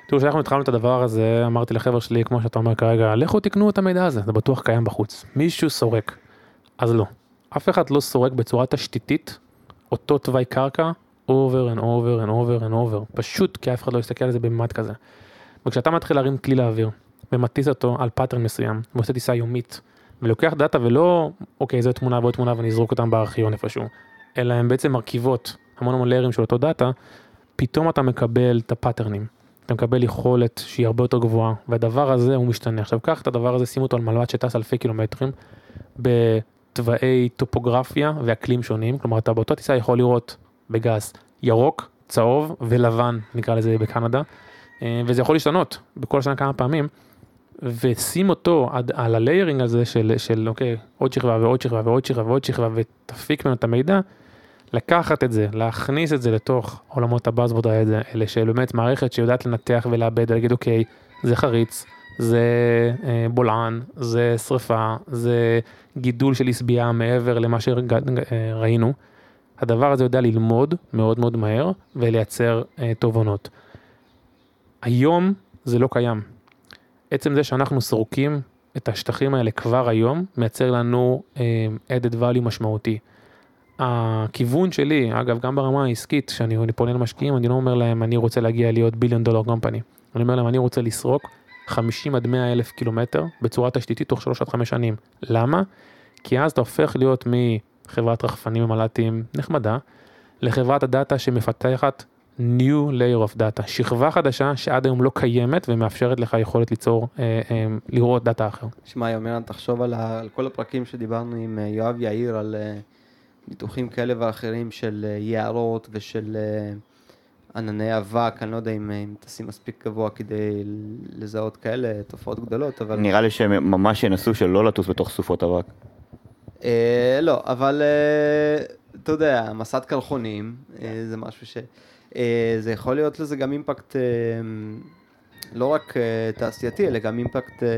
תראו, כשאנחנו התחלנו את הדבר הזה, אמרתי לחבר'ה שלי, כמו שאתה אומר כרגע, לכו תקנו את המידע הזה, זה בטוח קיים בחוץ. מישהו סורק. אז לא. אף אחד לא סורק בצורה תשתיתית אותו תוואי קרקע over and over and over and over. פשוט כי אף אחד לא יסתכל על זה בממד כזה. וכשאתה מתחיל להרים כלי לאוויר ומטיס אותו על פאטרן מסוים ועושה טיסה יומית ולוקח דאטה ולא אוקיי זו תמונה ועוד תמונה ואני אזרוק אותם בארכיון איפשהו אלא הם בעצם מרכיבות המון המון ליירים של אותו דאטה פתאום אתה מקבל את הפאטרנים. אתה מקבל יכולת שהיא הרבה יותר גבוהה והדבר הזה הוא משתנה. עכשיו קח את הדבר הזה שים אותו על מל"ט שטס אלפי קילומטרים בתוואי טופוגרפיה ואקלים שונים כלומר אתה באותה טיסה יכול לראות בגז ירוק צהוב ולבן נקרא לזה בקנדה אה, וזה יכול להשתנות בכל שנה כמה פעמים. ושים אותו עד, על הליירינג הזה של, של אוקיי עוד שכבה ועוד שכבה ועוד שכבה ועוד שכבה ותפיק ממנו את המידע. לקחת את זה, להכניס את זה לתוך עולמות הבאזוורד האלה של באמת מערכת שיודעת לנתח ולאבד ולהגיד אוקיי זה חריץ, זה אה, בולען, זה שריפה, זה גידול של עשבייה מעבר למה שראינו. הדבר הזה יודע ללמוד מאוד מאוד מהר ולייצר אה, תובנות. היום זה לא קיים. עצם זה שאנחנו סורקים את השטחים האלה כבר היום, מייצר לנו אה, added value משמעותי. הכיוון שלי, אגב, גם ברמה העסקית, כשאני אני פונה למשקיעים, אני לא אומר להם, אני רוצה להגיע להיות ביליון דולר קומפני. אני אומר להם, אני רוצה לסרוק 50 עד 100 אלף קילומטר בצורה תשתיתית תוך 3 עד 5 שנים. למה? כי אז אתה הופך להיות מחברת רחפנים ומל"טים נחמדה, לחברת הדאטה שמפתחת new layer of data, שכבה חדשה שעד היום לא קיימת ומאפשרת לך יכולת ליצור, אה, אה, לראות דאטה אחר. שמע, יומרן, תחשוב על, ה, על כל הפרקים שדיברנו עם אה, יואב יאיר על אה, ניתוחים כאלה ואחרים של אה, יערות ושל אה, ענני אבק, אני לא יודע אם, אה, אם תשים מספיק גבוה כדי לזהות כאלה תופעות גדולות, אבל... נראה לי שהם ממש ינסו שלא לטוס בתוך סופות אבק. אה, לא, אבל אה, אתה יודע, מסת קרחונים אה, זה משהו ש... אה, זה יכול להיות לזה גם אימפקט אה, לא רק אה, תעשייתי, אלא גם אימפקט אה,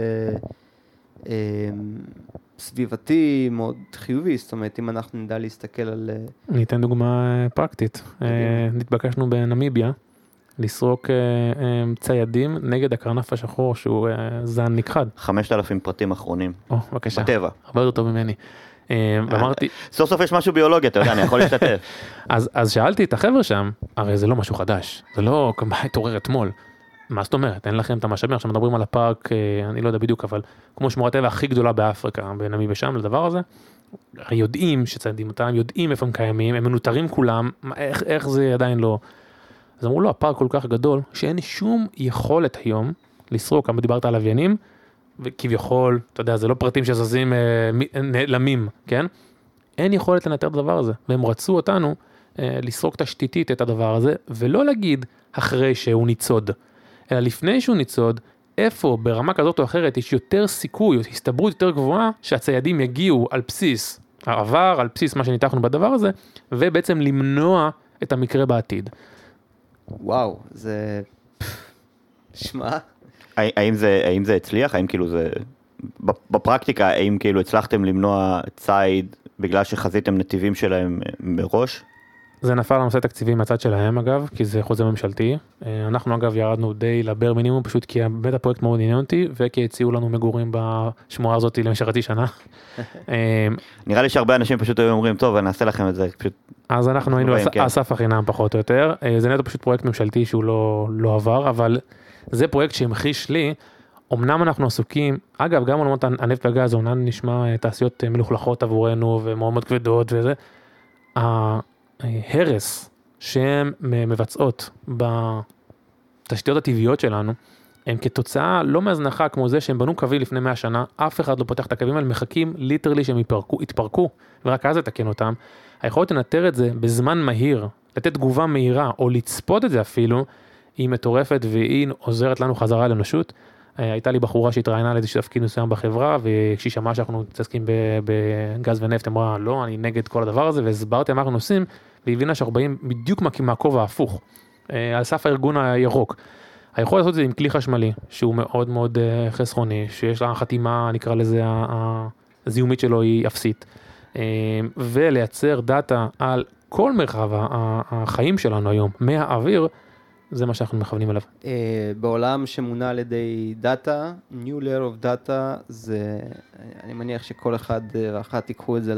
אה, סביבתי מאוד חיובי, זאת אומרת, אם אנחנו נדע להסתכל על... אה, אני אתן דוגמה אה, פרקטית. אה, נתבקשנו בנמיביה לסרוק אה, אה, ציידים נגד הקרנף השחור שהוא אה, זן נכחד. 5,000 פרטים אחרונים. או, בבקשה. בטבע. הרבה יותר טוב ממני. אה, ואמרתי, סוף סוף יש משהו ביולוגי, אתה יודע, אני יכול להשתתף. אז, אז שאלתי את החבר'ה שם, הרי זה לא משהו חדש, זה לא התעורר אתמול. מה זאת אומרת, אין לכם את המשאבים, עכשיו מדברים על הפארק, אה, אני לא יודע בדיוק, אבל כמו שמורת טבע הכי גדולה באפריקה, בנמי ושם, לדבר הזה, יודעים שציידים אותם, יודעים איפה הם קיימים, הם מנוטרים כולם, איך, איך זה עדיין לא... אז אמרו לו, הפארק כל כך גדול, שאין שום יכולת היום לסרוק, כמה דיברת על לוויינים, וכביכול, אתה יודע, זה לא פרטים שזזים, אה, מ- נעלמים, כן? אין יכולת לנטר את הדבר הזה, והם רצו אותנו אה, לסרוק תשתיתית את הדבר הזה, ולא להגיד אחרי שהוא ניצוד, אלא לפני שהוא ניצוד, איפה ברמה כזאת או אחרת יש יותר סיכוי, הסתברות יותר גבוהה, שהציידים יגיעו על בסיס העבר, על בסיס מה שניתחנו בדבר הזה, ובעצם למנוע את המקרה בעתיד. וואו, זה... שמע, האם זה, האם זה הצליח? האם כאילו זה... בפרקטיקה, האם כאילו הצלחתם למנוע ציד בגלל שחזיתם נתיבים שלהם מראש? זה נפל על נושא תקציבי מהצד שלהם אגב, כי זה חוזה ממשלתי. אה, אנחנו אגב ירדנו די לבר מינימום, פשוט כי באמת הפרויקט מאוד עניין אותי, וכי הציעו לנו מגורים בשמורה הזאת למשך חצי שנה. אה, נראה לי שהרבה אנשים פשוט היו אומרים, טוב, אני אעשה לכם את זה, פשוט... אז אנחנו היינו על כן. על סף החינם פחות או יותר. אה, זה נטו פשוט פרויקט ממשלתי שהוא לא, לא עבר, אבל זה פרויקט שהמחיש לי, אמנם אנחנו עסוקים, אגב, גם עולמות הנפט והגז, אומנם נשמע אה, תעשיות אה, מלוכלכות עבורנו ומאוד מאוד כבדות וזה, ההרס שהן מבצעות בתשתיות הטבעיות שלנו, הם כתוצאה לא מהזנחה כמו זה שהם בנו קווים לפני 100 שנה, אף אחד לא פותח את הקווים האלה, מחכים literally שהם יתפרקו, יתפרקו, ורק אז לתקן אותם. היכולת לנטר את זה בזמן מהיר, לתת תגובה מהירה, או לצפות את זה אפילו, היא מטורפת והיא עוזרת לנו חזרה לאנושות. אה, הייתה לי בחורה שהתראיינה על איזשהו תפקיד מסוים בחברה, וכשהיא שמעה שאנחנו מתעסקים בגז ונפט, אמרה, לא, אני נגד כל הדבר הזה, והסברתי מה אנחנו עושים, והיא הבינה שאנחנו באים בדיוק מה- מהכובע ההפוך, אה, על סף הארגון הירוק. היכולת לעשות את זה עם כלי חשמלי, שהוא מאוד מאוד אה, חסכוני, שיש לה חתימה, נקרא לזה, הזיהומית שלו היא אפסית, ולייצר דאטה על כל מרחב החיים שלנו היום, מהאוויר, זה מה שאנחנו מכוונים אליו. אה, בעולם שמונע על ידי דאטה, New Layer of Data, זה, אני מניח שכל אחד אה, ואחת ייקחו את זה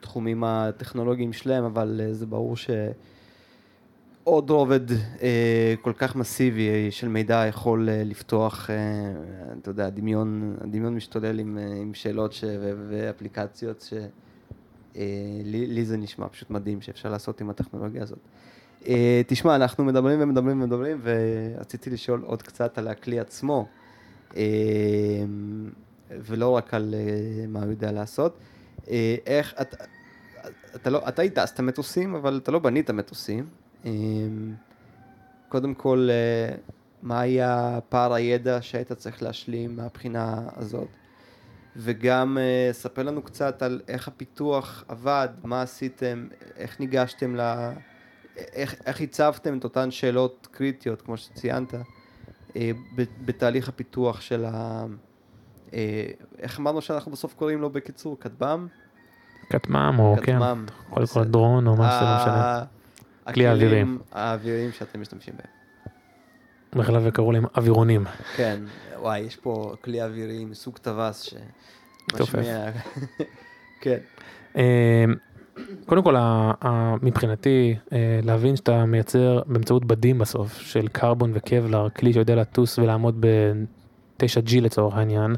לתחומים הטכנולוגיים שלהם, אבל אה, זה ברור שעוד רובד אה, כל כך מסיבי אה, של מידע יכול אה, לפתוח, אה, אתה יודע, הדמיון, הדמיון משתולל עם, אה, עם שאלות ש, ו, ואפליקציות ש... אה, לי, לי זה נשמע פשוט מדהים שאפשר לעשות עם הטכנולוגיה הזאת. Uh, תשמע, אנחנו מדברים ומדברים ומדברים, ורציתי לשאול עוד קצת על הכלי עצמו, uh, ולא רק על uh, מה הוא יודע לעשות. איך, אתה, אתה, לא, אתה הטסת מטוסים, אבל אתה לא בנית מטוסים. קודם כל, מה היה פער הידע שהיית צריך להשלים מהבחינה הזאת? וגם ספר לנו קצת על איך הפיתוח עבד, מה עשיתם, איך ניגשתם ל... איך, איך הצבתם את אותן שאלות קריטיות, כמו שציינת, אה, בתהליך הפיתוח של ה... אה, איך אמרנו שאנחנו בסוף קוראים לו בקיצור? כטב"ם? כטמ"ם או כן, כטמ"ם. יכול לקרוא דרון או מה שזה לא משנה. כלי האווירי. הכלים האוויריים שאתם משתמשים בהם. בכלל וקראו להם אווירונים. כן, וואי, יש פה כלי אווירי מסוג טווס תופף. שמשמיע... כן. קודם כל, מבחינתי, אה, להבין שאתה מייצר באמצעות בדים בסוף, של קרבון וקבלר, כלי שיודע לטוס ולעמוד ב-9G לצורך העניין,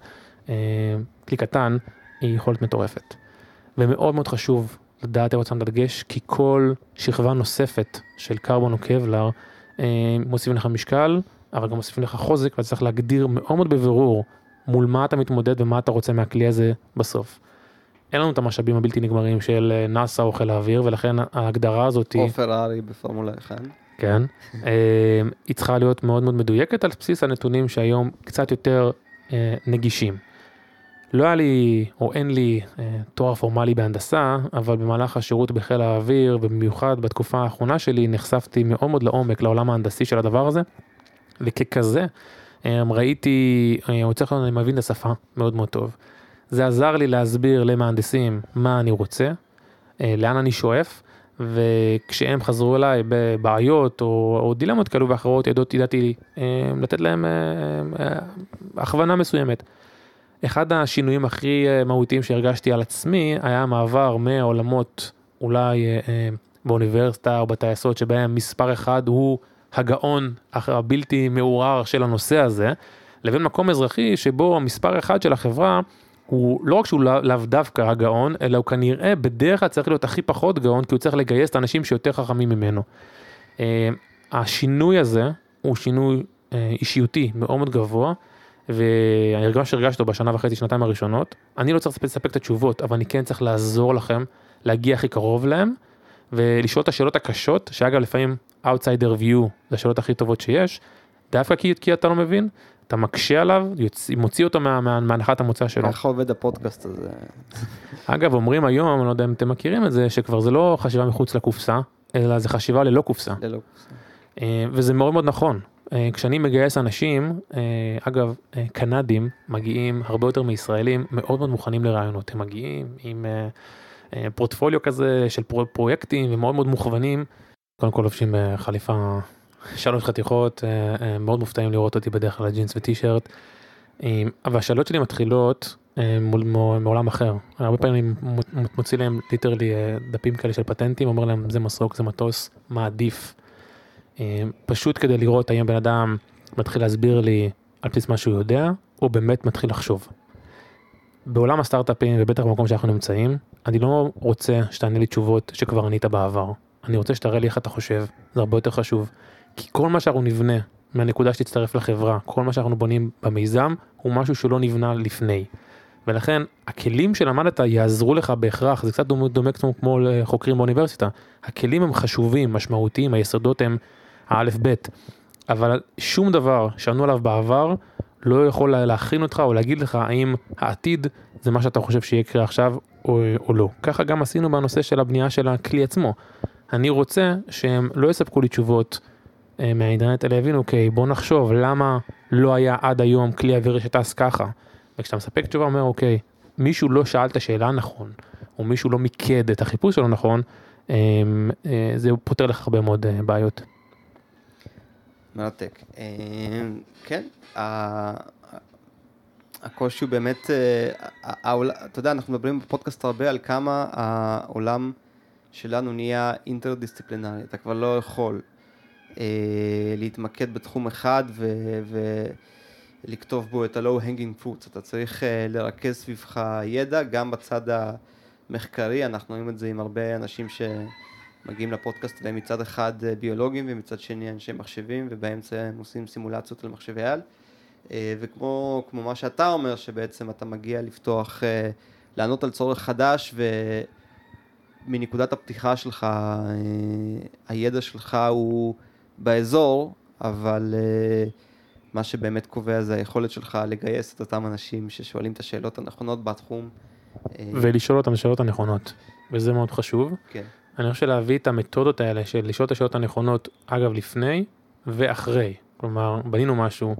אה, כלי קטן, היא יכולת מטורפת. ומאוד מאוד חשוב לדעת איפה שמת דגש, כי כל שכבה נוספת של קרבון או קבלר אה, מוסיפים לך משקל, אבל גם מוסיפים לך חוזק, ואתה צריך להגדיר מאוד מאוד בבירור מול מה אתה מתמודד ומה אתה רוצה מהכלי הזה בסוף. אין לנו את המשאבים הבלתי נגמרים של אה, נאסא או חיל האוויר, ולכן ההגדרה הזאת, היא- או פרארי בפורמולה 1. כן, אה, היא צריכה להיות מאוד מאוד מדויקת על בסיס הנתונים שהיום קצת יותר אה, נגישים. לא היה לי, או אין לי, אה, תואר פורמלי בהנדסה, אבל במהלך השירות בחיל האוויר, ובמיוחד בתקופה האחרונה שלי, נחשפתי מאוד מאוד לעומק לעולם ההנדסי של הדבר הזה, וככזה, אה, ראיתי, אה, או צריך אני מבין את השפה מאוד מאוד טוב. זה עזר לי להסביר למהנדסים מה אני רוצה, אה, לאן אני שואף, וכשהם חזרו אליי בבעיות או, או דילמות כאלו ואחרות, ידעתי, ידעתי אה, לתת להם אה, הכוונה מסוימת. אחד השינויים הכי מהותיים שהרגשתי על עצמי היה המעבר מהעולמות אולי באוניברסיטה או בטייסות שבהם מספר אחד הוא הגאון הבלתי מעורער של הנושא הזה, לבין מקום אזרחי שבו המספר אחד של החברה הוא לא רק שהוא לאו לא דווקא הגאון, אלא הוא כנראה בדרך כלל צריך להיות הכי פחות גאון, כי הוא צריך לגייס את האנשים שיותר חכמים ממנו. אה, השינוי הזה הוא שינוי אה, אישיותי מאוד מאוד גבוה, והרגש אותו בשנה וחצי, שנתיים הראשונות. אני לא צריך לספק את התשובות, אבל אני כן צריך לעזור לכם להגיע הכי קרוב להם, ולשאול את השאלות הקשות, שאגב לפעמים outsider view זה השאלות הכי טובות שיש, דווקא כי, כי אתה לא מבין, אתה מקשה עליו, יוצ... מוציא אותו מה, מה, מהנחת המוצא שלו. איך עובד הפודקאסט הזה? אגב, אומרים היום, אני לא יודע אם אתם מכירים את זה, שכבר זה לא חשיבה מחוץ לקופסה, אלא זה חשיבה ללא קופסה. ללא קופסה. אה, וזה מאוד מאוד נכון. אה, כשאני מגייס אנשים, אה, אגב, קנדים מגיעים הרבה יותר מישראלים, מאוד מאוד מוכנים לרעיונות. הם מגיעים עם פורטפוליו כזה של פרויקטים ומאוד מאוד מוכוונים. קודם כל לובשים חליפה שלוש חתיכות, אה, אה, מאוד מופתעים לראות אותי בדרך כלל ג'ינס וטישרט. אבל השאלות שלי מתחילות אה, מול, מעולם אחר. הרבה פעמים אני מוציא להם ליטרלי דפים כאלה של פטנטים, אומר להם זה מסוק, זה מטוס, מה עדיף. פשוט כדי לראות האם בן אדם מתחיל להסביר לי על בסיס מה שהוא יודע, או באמת מתחיל לחשוב. בעולם הסטארט-אפים ובטח במקום שאנחנו נמצאים, אני לא רוצה שתענה לי תשובות שכבר ענית בעבר. אני רוצה שתראה לי איך אתה חושב, זה הרבה יותר חשוב. כי כל מה שאנחנו נבנה מהנקודה שתצטרף לחברה, כל מה שאנחנו בונים במיזם, הוא משהו שלא נבנה לפני. ולכן הכלים שלמדת יעזרו לך בהכרח, זה קצת דומה, דומה כמו, לחוקרים באוניברסיטה. הכלים הם חשובים, משמעותיים, היסודות הם האלף בית. אבל שום דבר שענו עליו בעבר לא יכול להכין אותך או להגיד לך האם העתיד זה מה שאתה חושב שיהיה יקרה עכשיו או, או לא. ככה גם עשינו בנושא של הבנייה של הכלי עצמו. אני רוצה שהם לא יספקו לי תשובות מהאינטרנט, אלא יבינו, אוקיי, בוא נחשוב למה לא היה עד היום כלי אוויר שטס ככה. וכשאתה מספק תשובה, אומר, אוקיי, מישהו לא שאל את השאלה נכון, או מישהו לא מיקד את החיפוש שלו נכון, אה, אה, זה פותר לך הרבה מאוד בעיות. מרתק. כן, הקושי הוא באמת, אתה יודע, אנחנו מדברים בפודקאסט הרבה על כמה העולם שלנו נהיה אינטרדיסציפלינרי, אתה כבר לא יכול אה, להתמקד בתחום אחד ולכתוב בו את ה-low hanging fruits, אתה צריך אה, לרכז סביבך ידע, גם בצד המחקרי, אנחנו רואים את זה עם הרבה אנשים שמגיעים לפודקאסט, והם מצד אחד אה, ביולוגים ומצד שני אנשי מחשבים, ובאמצע הם עושים סימולציות על מחשבי על. וכמו מה שאתה אומר, שבעצם אתה מגיע לפתוח, לענות על צורך חדש, ומנקודת הפתיחה שלך, הידע שלך הוא באזור, אבל uh, מה שבאמת קובע זה היכולת שלך לגייס את אותם אנשים ששואלים את השאלות הנכונות בתחום. אה, ולשאול אותם את השאלות הנכונות, וזה מאוד חשוב. כן. אני חושב להביא את המתודות האלה של לשאול את השאלות הנכונות, אגב, לפני ואחרי. כלומר, בנינו משהו,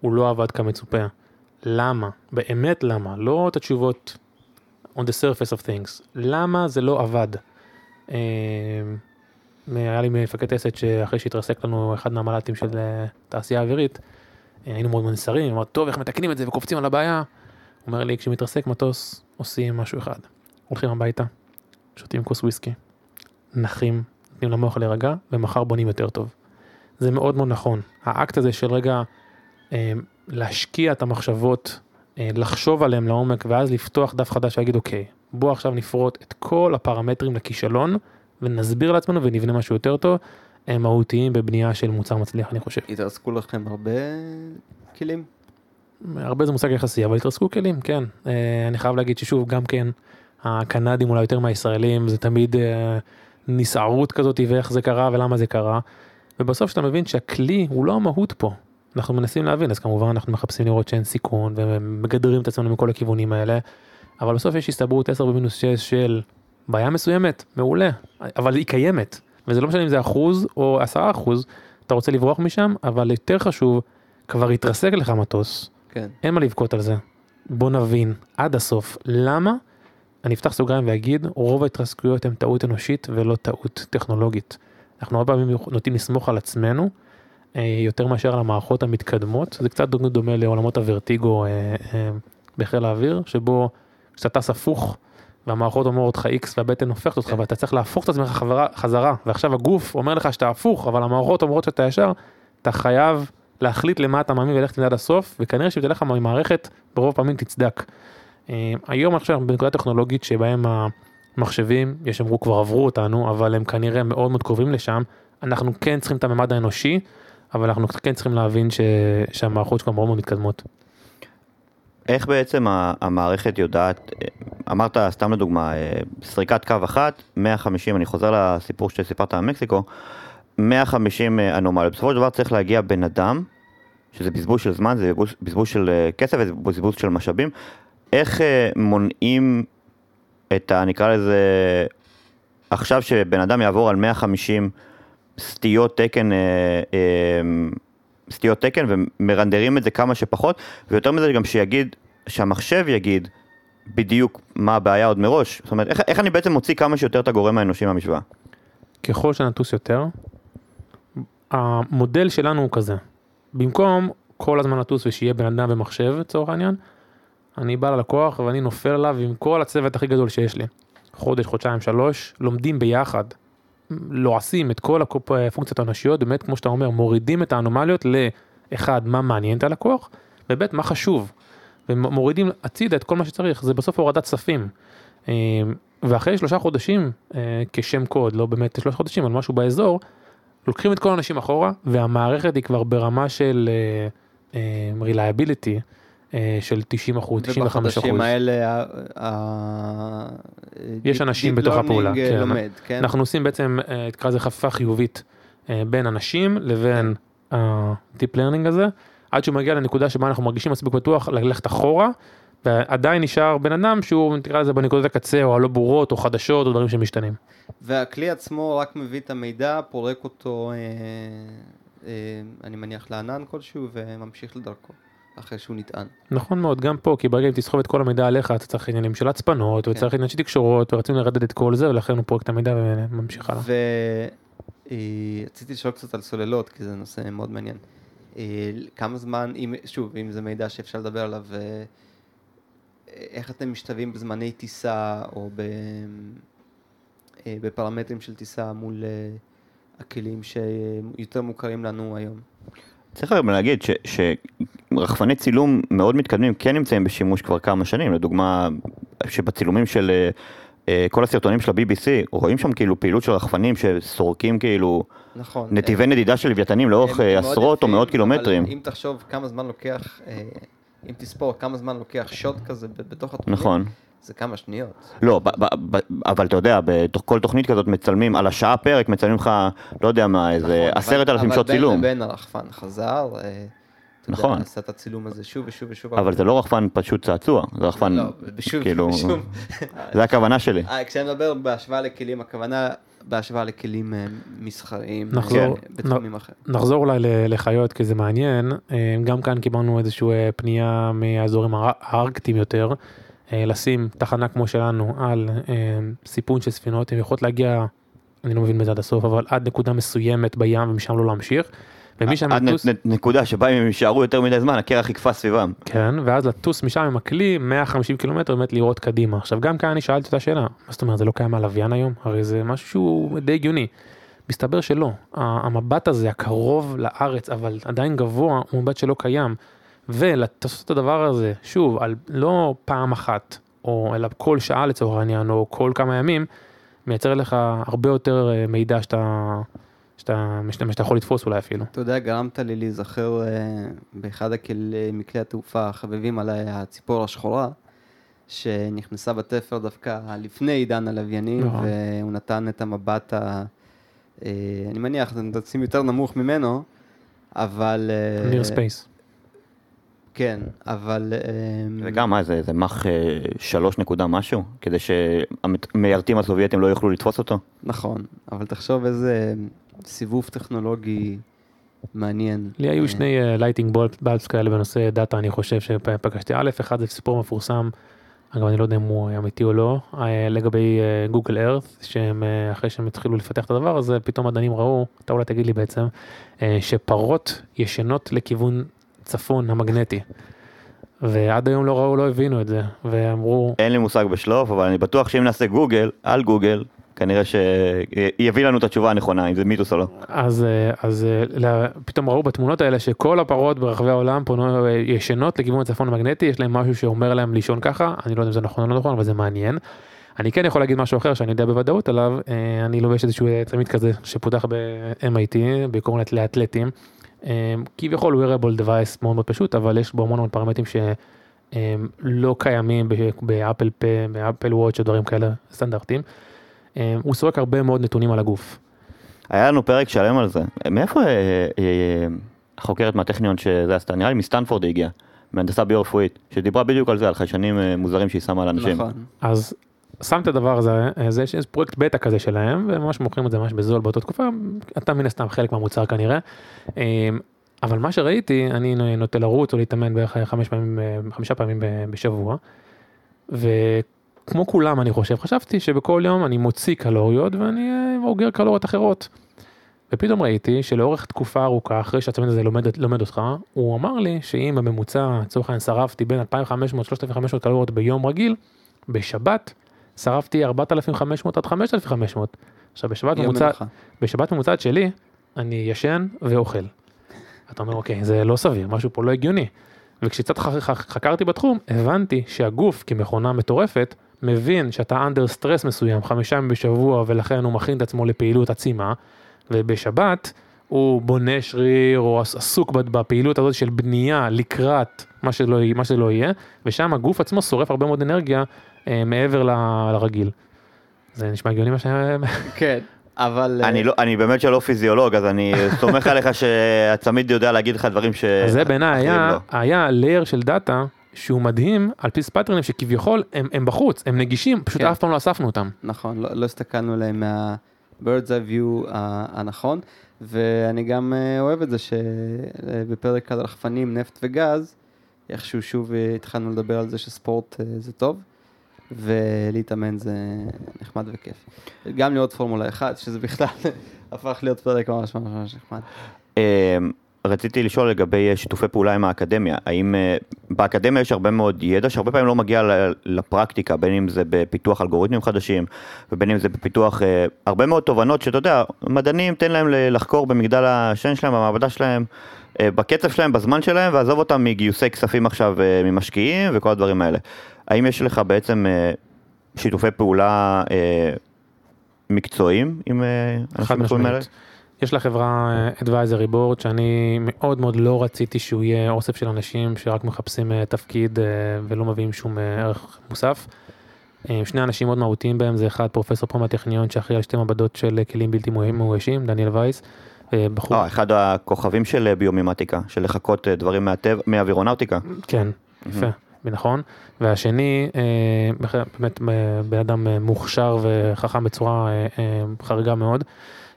הוא לא עבד כמצופה. למה? באמת למה? לא את התשובות on the surface of things. למה זה לא עבד? היה לי מפקד טסט שאחרי שהתרסק לנו אחד מהמל"טים של אה, תעשייה אווירית, אה, היינו מאוד מנסרים, אמר, טוב, איך מתקנים את זה וקופצים על הבעיה? הוא אומר לי, כשמתרסק מטוס, עושים משהו אחד. הולכים הביתה, שותים כוס וויסקי, נחים, נותנים למוח להירגע, ומחר בונים יותר טוב. זה מאוד מאוד נכון. האקט הזה של רגע אה, להשקיע את המחשבות, לחשוב עליהם לעומק, ואז לפתוח דף חדש ולהגיד, אוקיי, בוא עכשיו נפרוט את כל הפרמטרים לכישלון, ונסביר לעצמנו ונבנה משהו יותר טוב, הם מהותיים בבנייה של מוצר מצליח אני חושב. התרסקו לכם הרבה כלים? הרבה זה מושג יחסי, אבל התרסקו כלים, כן. אה, אני חייב להגיד ששוב, גם כן, הקנדים אולי יותר מהישראלים, זה תמיד אה, נסערות כזאת ואיך זה קרה ולמה זה קרה. ובסוף שאתה מבין שהכלי הוא לא המהות פה. אנחנו מנסים להבין, אז כמובן אנחנו מחפשים לראות שאין סיכון ומגדרים את עצמנו מכל הכיוונים האלה, אבל בסוף יש הסתברות 10 במינוס 6 של בעיה מסוימת, מעולה, אבל היא קיימת, וזה לא משנה אם זה אחוז או עשרה אחוז, אתה רוצה לברוח משם, אבל יותר חשוב, כבר התרסק לך מטוס, כן. אין מה לבכות על זה. בוא נבין עד הסוף למה, אני אפתח סוגריים ואגיד, רוב ההתרסקויות הן טעות אנושית ולא טעות טכנולוגית. אנחנו הרבה פעמים נוטים לסמוך על עצמנו, אה, יותר מאשר על המערכות המתקדמות, זה קצת דומה לעולמות הוורטיגו אה, אה, בחיל האוויר, שבו כשאתה טס הפוך, והמערכות אומרות לך X והבטן הופכת אותך, כן. ואתה צריך להפוך את עצמך חברה- חזרה, ועכשיו הגוף אומר לך שאתה הפוך, אבל המערכות אומרות שאתה ישר, אתה חייב להחליט למה אתה מאמין וללכת עם זה עד הסוף, וכנראה שאם תלך עם מערכת, ברוב הפעמים תצדק. אה, היום אני חושב שאנחנו בנקודה טכנולוגית שבהם המחשבים, יש שאמרו כבר עברו אותנו, אבל הם כנראה מאוד מאוד קרובים לשם, אנחנו כן צריכים את הממד האנושי, אבל אנחנו כן צריכים להבין ש... שהמערכות שלנו מאוד מאוד מתקדמות. איך בעצם המערכת יודעת, אה, אמרת סתם לדוגמה, אה, סריקת קו אחת, 150, אני חוזר לסיפור שסיפרת על מקסיקו, 150 אה, אנומליות, בסופו של דבר צריך להגיע בן אדם, שזה בזבוז של זמן, זה בזבוז- של אה, כסף וזה בזבוז של משאבים, איך אה, מונעים את ה... נקרא לזה, עכשיו שבן אדם יעבור על 150 סטיות תקן, אה, אה, סטיות תקן ומרנדרים את זה כמה שפחות, ויותר מזה גם שיגיד, שהמחשב יגיד בדיוק מה הבעיה עוד מראש. זאת אומרת, איך, איך אני בעצם מוציא כמה שיותר את הגורם האנושי מהמשוואה? ככל שנטוס יותר, המודל שלנו הוא כזה, במקום כל הזמן לטוס ושיהיה בן אדם ומחשב לצורך העניין, אני בא ללקוח ואני נופל עליו עם כל הצוות הכי גדול שיש לי. חודש, חודשיים, שלוש, לומדים ביחד, לועסים את כל הפונקציות האנושיות, באמת כמו שאתה אומר, מורידים את האנומליות לאחד, מה מעניין את הלקוח, וב' מה חשוב, ומורידים הצידה את כל מה שצריך, זה בסוף הורדת ספים. אה, ואחרי שלושה חודשים, אה, כשם קוד, לא באמת שלושה חודשים, אבל משהו באזור, לוקחים את כל האנשים אחורה, והמערכת היא כבר ברמה של אה, אה, reliability, אה, של 90 אחוז, 95 אחוז. ובחודשים האלה, יש אנשים בתוך הפעולה, אה, כן. כן? אנחנו עושים בעצם, אה, תקרא לזה חפיפה חיובית אה, בין אנשים לבין ה-Deep Learning הזה, עד שהוא מגיע לנקודה שבה אנחנו מרגישים מספיק בטוח ללכת אחורה, ועדיין נשאר בן אדם שהוא נקרא לזה בנקודות הקצה, או הלא ברורות, או חדשות, או דברים שמשתנים. והכלי עצמו רק מביא את המידע, פורק אותו, אה, אה, אני מניח לענן כלשהו, וממשיך לדרכו, אחרי שהוא נטען. נכון מאוד, גם פה, כי ברגע אם תסחוב את כל המידע עליך, אתה צריך עניינים של הצפנות, כן. וצריך עניין של תקשורות, ורצינו לרדד את כל זה, ולכן הוא פורק את המידע וממשיך הלאה. ורציתי לשאול קצת על סוללות, כי זה נושא מאוד מעניין. אה, כמה זמן, אם, שוב, אם זה מידע שאפשר לדבר עליו, אה, איך אתם משתווים בזמני טיסה, או ב, אה, בפרמטרים של טיסה מול אה, הכלים שיותר מוכרים לנו היום? צריך גם להגיד ש- שרחפני צילום מאוד מתקדמים כן נמצאים בשימוש כבר כמה שנים, לדוגמה שבצילומים של אה, אה, כל הסרטונים של ה-BBC רואים שם כאילו פעילות של רחפנים שסורקים כאילו נכון. נתיבי נדידה של לוויתנים לאורך הם אה, עשרות או יפים, מאות קילומטרים. אבל אם תחשוב כמה זמן לוקח, אם תספור כמה זמן לוקח שוט כזה בתוך התוכנית, נכון. זה כמה שניות. לא, ב- ב- ב- אבל אתה יודע, בתוך כל תוכנית כזאת מצלמים על השעה פרק, מצלמים לך, לא יודע מה, איזה נכון, עשרת אלפים שעות צילום. אבל בין לבין הרחפן חזר, אה, אתה יודע, נכון. עשה את הצילום הזה שוב ושוב ושוב. אבל זה לא רחפן פשוט צעצוע, זה רחפן, לא, כאילו. זה הכוונה שלי. אה, כשאני מדבר בהשוואה לכלים, הכוונה בהשוואה לכלים אה, מסחריים, נחזור- אה, בתחומים אחרים. נחזור אולי לחיות כי זה מעניין, גם כאן קיבלנו איזושהי פנייה מהאזורים הארקטיים יותר, לשים תחנה כמו שלנו על אה, סיפון של ספינות, הן יכולות להגיע, אני לא מבין בזה עד הסוף, אבל עד נקודה מסוימת בים ומשם לא להמשיך. ומשם עד לטוס, נ- נ- נקודה שבה אם הם יישארו יותר מדי זמן, הקרח יקפא סביבם. כן, ואז לטוס משם עם הכלי 150 קילומטר באמת לראות קדימה. עכשיו גם כאן אני שאלתי אותה שאלה, מה זאת אומרת זה לא קיים על לוויין היום? הרי זה משהו שהוא די הגיוני. מסתבר שלא, המבט הזה הקרוב לארץ אבל עדיין גבוה הוא מבט שלא קיים. ולעשות את הדבר הזה שוב על לא פעם אחת או אלא כל שעה לצורך העניין או כל כמה ימים מייצר לך הרבה יותר אה, מידע שאתה, שאתה, שאתה, שאתה יכול לתפוס אולי אפילו. אתה יודע, גרמת לי להיזכר אה, באחד מכלי התעופה החביבים עליי, הציפור השחורה, שנכנסה בתפר דווקא לפני עידן הלוויינים, נכון. והוא נתן את המבט ה... אה, אני מניח, זה נתצים יותר נמוך ממנו, אבל... אה, ניר ספייס. כן, אבל... אה, וגם מה זה, זה מח אה, שלוש נקודה משהו? כדי שהמיירטים הסובייטים לא יוכלו לתפוס אותו? נכון, אבל תחשוב איזה סיבוב טכנולוגי מעניין. לי היו אה, שני לייטינג בלפס כאלה בנושא דאטה אני חושב שפגשתי א' אחד זה סיפור מפורסם. אגב אני לא יודע אם הוא אמיתי או לא אה, לגבי גוגל ארת שהם אה, אחרי שהם התחילו לפתח את הדבר הזה פתאום מדענים ראו אתה אולי תגיד לי בעצם אה, שפרות ישנות לכיוון צפון המגנטי. ועד היום לא ראו, לא הבינו את זה, ואמרו, אין לי מושג בשלוף, אבל אני בטוח שאם נעשה גוגל, על גוגל, כנראה שיביא לנו את התשובה הנכונה, אם זה מיתוס או לא. אז, אה, אז אה, לה- פתאום ראו בתמונות האלה שכל הפרות ברחבי העולם פונו אה, ישנות לכיוון הצפון המגנטי, יש להם משהו שאומר להם לישון ככה, אני לא יודע אם זה נכון או לא נכון, אבל זה מעניין. אני כן יכול להגיד משהו אחר שאני יודע בוודאות עליו, אני לובש איזשהו צמיד כזה שפותח ב-MIT, בעיקרון לאתלטים. אה, כביכול wearable device מאוד מאוד פשוט, אבל יש בו המון המון פרמטרים שלא קיימים ב- באפל פה, באפל וואץ' או דברים כאלה סטנדרטיים. אה, הוא סורק הרבה מאוד נתונים על הגוף. היה לנו פרק שלם על זה. מאיפה אה, אה, החוקרת מהטכניון שזה עשתה? נראה לי מסטנפורד היא הגיעה, מהנדסה ביו-רפואית, שדיברה בדיוק על זה, על חיישנים אה, מוזרים שהיא שמה על אנשים. נכון. אז שם את הדבר הזה, זה שיש פרויקט בטא כזה שלהם, וממש מוכרים את זה ממש בזול באותה תקופה, אתה מן הסתם חלק מהמוצר כנראה. אה, אבל מה שראיתי, אני נוטה לרוץ או להתאמן בערך חמש פעמים, אה, חמישה פעמים בשבוע, וכמו כולם אני חושב, חשבתי שבכל יום אני מוציא קלוריות ואני אה, אוגר קלוריות אחרות. ופתאום ראיתי שלאורך תקופה ארוכה, אחרי שהצמד הזה לומד, לומד אותך, הוא אמר לי שאם בממוצע, לצורך העניין, שרפתי בין 2,500-3,500 קלוריות ביום רגיל, בשבת שרפתי 4,500 עד 5,500. עכשיו בשבת יום ממוצע, מנוחה. בשבת ממוצעת שלי, אני ישן ואוכל. אתה אומר, אוקיי, זה לא סביר, משהו פה לא הגיוני. וכשקצת חקרתי בתחום, הבנתי שהגוף כמכונה מטורפת, מבין שאתה אנדר סטרס מסוים חמישה ימים בשבוע ולכן הוא מכין את עצמו לפעילות עצימה, ובשבת הוא בונה שריר או עס- עסוק בפעילות הזאת של בנייה לקראת מה שלא, מה שלא יהיה, ושם הגוף עצמו שורף הרבה מאוד אנרגיה אה, מעבר ל- לרגיל. זה נשמע הגיוני מה ש... כן, אבל... אני, אה, לא, אני באמת שלא פיזיולוג, אז אני סומך עליך שהצמיד יודע להגיד לך דברים ש... אז זה בעיניי היה, לא. היה layer של דאטה שהוא מדהים על פי pattern ים שכביכול הם, הם בחוץ, הם נגישים, פשוט כן. אף פעם לא אספנו אותם. נכון, לא, לא הסתכלנו עליהם מה-birds eye view ה- הנכון, ואני גם אה, אוהב את זה שבפרק על רחפנים, נפט וגז, איכשהו שוב אה, התחלנו לדבר על זה שספורט אה, זה טוב, ולהתאמן זה נחמד וכיף. גם לראות פורמולה 1, שזה בכלל הפך להיות פרק ממש ממש ממש נחמד. רציתי לשאול לגבי אה, שיתופי פעולה עם האקדמיה, האם אה, באקדמיה יש הרבה מאוד ידע שהרבה פעמים לא מגיע לפרקטיקה, בין אם זה בפיתוח אלגוריתמים חדשים, ובין אם זה בפיתוח אה, הרבה מאוד תובנות שאתה יודע, מדענים תן להם לחקור במגדל השן שלהם, במעבדה שלהם, בקצב שלהם, בזמן שלהם, ועזוב אותם מגיוסי כספים עכשיו ממשקיעים וכל הדברים האלה. האם יש לך בעצם שיתופי פעולה מקצועיים עם אנשים בתחומים האלה? יש לחברה אה, advisory board שאני מאוד מאוד לא רציתי שהוא יהיה אוסף של אנשים שרק מחפשים אה, תפקיד אה, ולא מביאים שום ערך מוסף. שני אנשים מאוד מהותיים בהם זה אחד פרופסור פה מהטכניון שאחראי על שתי מעבדות של כלים בלתי מאוישים, דניאל וייס. בחור, אה, אחד הכוכבים של ביומימטיקה, של לחקות אה, דברים מהטבע, מאווירונאוטיקה. כן, יפה, נכון. והשני, באמת בן אדם מוכשר וחכם בצורה חריגה מאוד,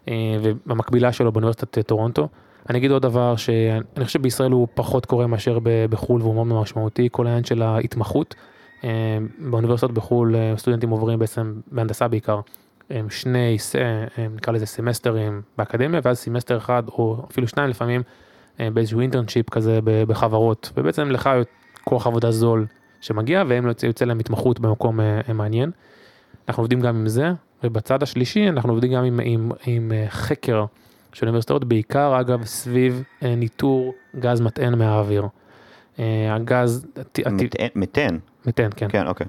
אה, ובמקבילה שלו באוניברסיטת אה, טורונטו. אני אגיד עוד דבר שאני חושב בישראל הוא פחות קורה מאשר בחו"ל והוא מאוד משמעותי, כל העניין של ההתמחות. אה, באוניברסיטות בחו"ל סטודנטים עוברים בעצם, בהנדסה בעיקר, שני, נקרא לזה סמסטרים באקדמיה, ואז סמסטר אחד או אפילו שניים לפעמים באיזשהו internship כזה בחברות, ובעצם לך כוח עבודה זול שמגיע, והם יוצא, להם התמחות במקום מעניין. אנחנו עובדים גם עם זה, ובצד השלישי אנחנו עובדים גם עם, עם, עם אה, חקר של אוניברסיטאות, בעיקר אגב סביב אה, ניטור גז מטען מהאוויר. אה, הגז, מתן, מתן, כן. כן, אוקיי.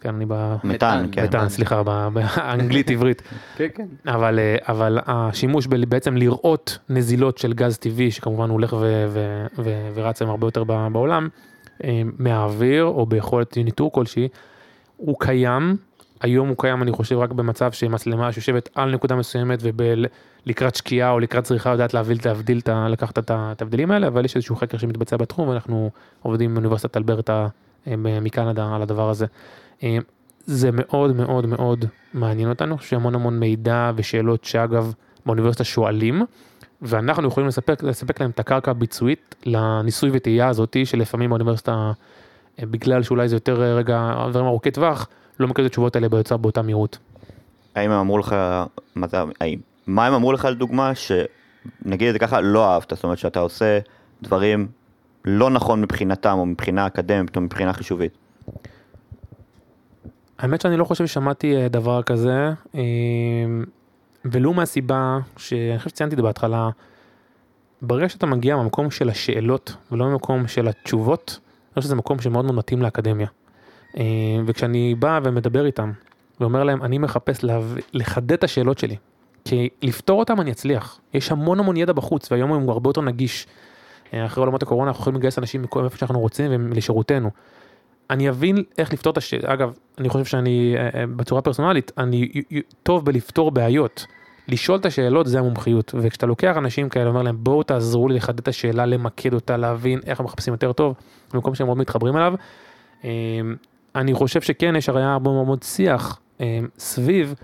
כן, אני ב... מתן, כן. מתן, סליחה, ב- באנגלית עברית. כן, כן. אבל, אבל השימוש ב- בעצם לראות נזילות של גז טבעי, שכמובן הולך ו- ו- ו- ורץ היום הרבה יותר ב- בעולם, מהאוויר או ביכולת ניטור כלשהי, הוא קיים, היום הוא קיים אני חושב רק במצב שמצלמה שיושבת על נקודה מסוימת ולקראת שקיעה או לקראת צריכה יודעת להבדיל, להבדיל, לקחת את ההבדלים האלה, אבל יש איזשהו חקר שמתבצע בתחום ואנחנו עובדים עם אוניברסיטת אלברטה אה, מקנדה על הדבר הזה. אה, זה מאוד מאוד מאוד מעניין אותנו, יש המון מידע ושאלות שאגב באוניברסיטה שואלים, ואנחנו יכולים לספק, לספק להם את הקרקע הביצועית לניסוי וטעייה הזאתי שלפעמים באוניברסיטה, אה, בגלל שאולי זה יותר רגע דברים ארוכי טווח, לא מקבל את התשובות האלה ביוצר באותה מהירות. האם הם אמרו לך, מה זה, האם, מה הם אמרו לך לדוגמה, שנגיד את זה ככה, לא אהבת, זאת אומרת שאתה עושה דברים לא נכון מבחינתם, או מבחינה אקדמית, או מבחינה חישובית? האמת שאני לא חושב ששמעתי אה, דבר כזה, אה, ולו מהסיבה שאני חושב שציינתי את זה בהתחלה, ברגע שאתה מגיע מהמקום של השאלות ולא ממקום של התשובות, אני חושב שזה מקום שמאוד מאוד מתאים לאקדמיה. אה, וכשאני בא ומדבר איתם ואומר להם, אני מחפש. לחדד את השאלות שלי, כי לפתור אותם אני אצליח. יש המון המון ידע בחוץ, והיום הוא הרבה יותר נגיש. אחרי עולמות הקורונה אנחנו יכולים לגייס אנשים מכל איפה שאנחנו רוצים ולשירותנו. אני אבין איך לפתור את השאלה, אגב, אני חושב שאני, בצורה פרסונלית, אני טוב בלפתור בעיות. לשאול את השאלות זה המומחיות, וכשאתה לוקח אנשים כאלה, אומר להם בואו תעזרו לי לחדד את השאלה, למקד אותה, להבין איך מחפשים יותר טוב, במקום שהם מאוד מתחברים אליו. אני חושב שכן, יש הרי הרבה מאוד שיח סביב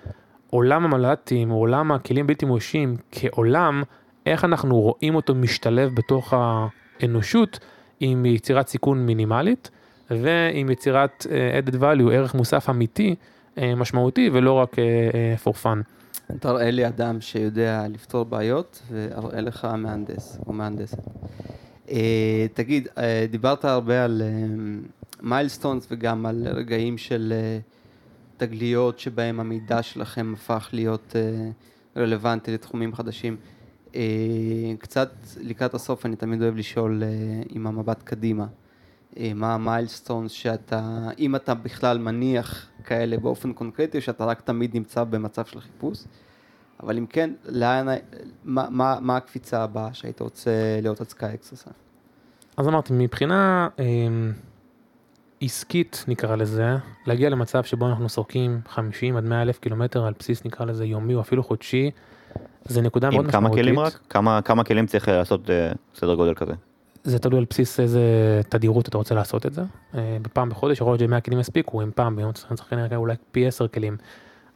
עולם המל"טים, עולם הכלים בלתי מאוישים, כעולם, איך אנחנו רואים אותו משתלב בתוך האנושות עם יצירת סיכון מינימלית. ועם יצירת uh, added value, ערך מוסף אמיתי, uh, משמעותי, ולא רק for fun. תראה לי אדם שיודע לפתור בעיות, ואראה לך מהנדס או מהנדסת. תגיד, דיברת הרבה על מיילסטונס וגם על רגעים של uh, תגליות שבהם המידע שלכם הפך להיות uh, רלוונטי לתחומים חדשים. Uh, קצת לקראת הסוף אני תמיד אוהב לשאול עם המבט קדימה. מה ה milestones שאתה, אם אתה בכלל מניח כאלה באופן קונקרטי, שאתה רק תמיד נמצא במצב של חיפוש. אבל אם כן, לאן, מה, מה, מה הקפיצה הבאה שהיית רוצה להיות SkyX עושה? אז אמרתי, מבחינה אה, עסקית נקרא לזה, להגיע למצב שבו אנחנו סורקים 50 עד 100 אלף קילומטר על בסיס נקרא לזה יומי או אפילו חודשי, זה נקודה מאוד משמעותית. עם כמה כלים רק? כמה, כמה כלים צריך לעשות אה, סדר גודל כזה? זה תלוי על בסיס איזה תדירות אתה רוצה לעשות את זה. אה, בפעם בחודש יכול להיות ש-100 כלים יספיקו, אם פעם ביום צריך כנראה אולי פי 10 כלים.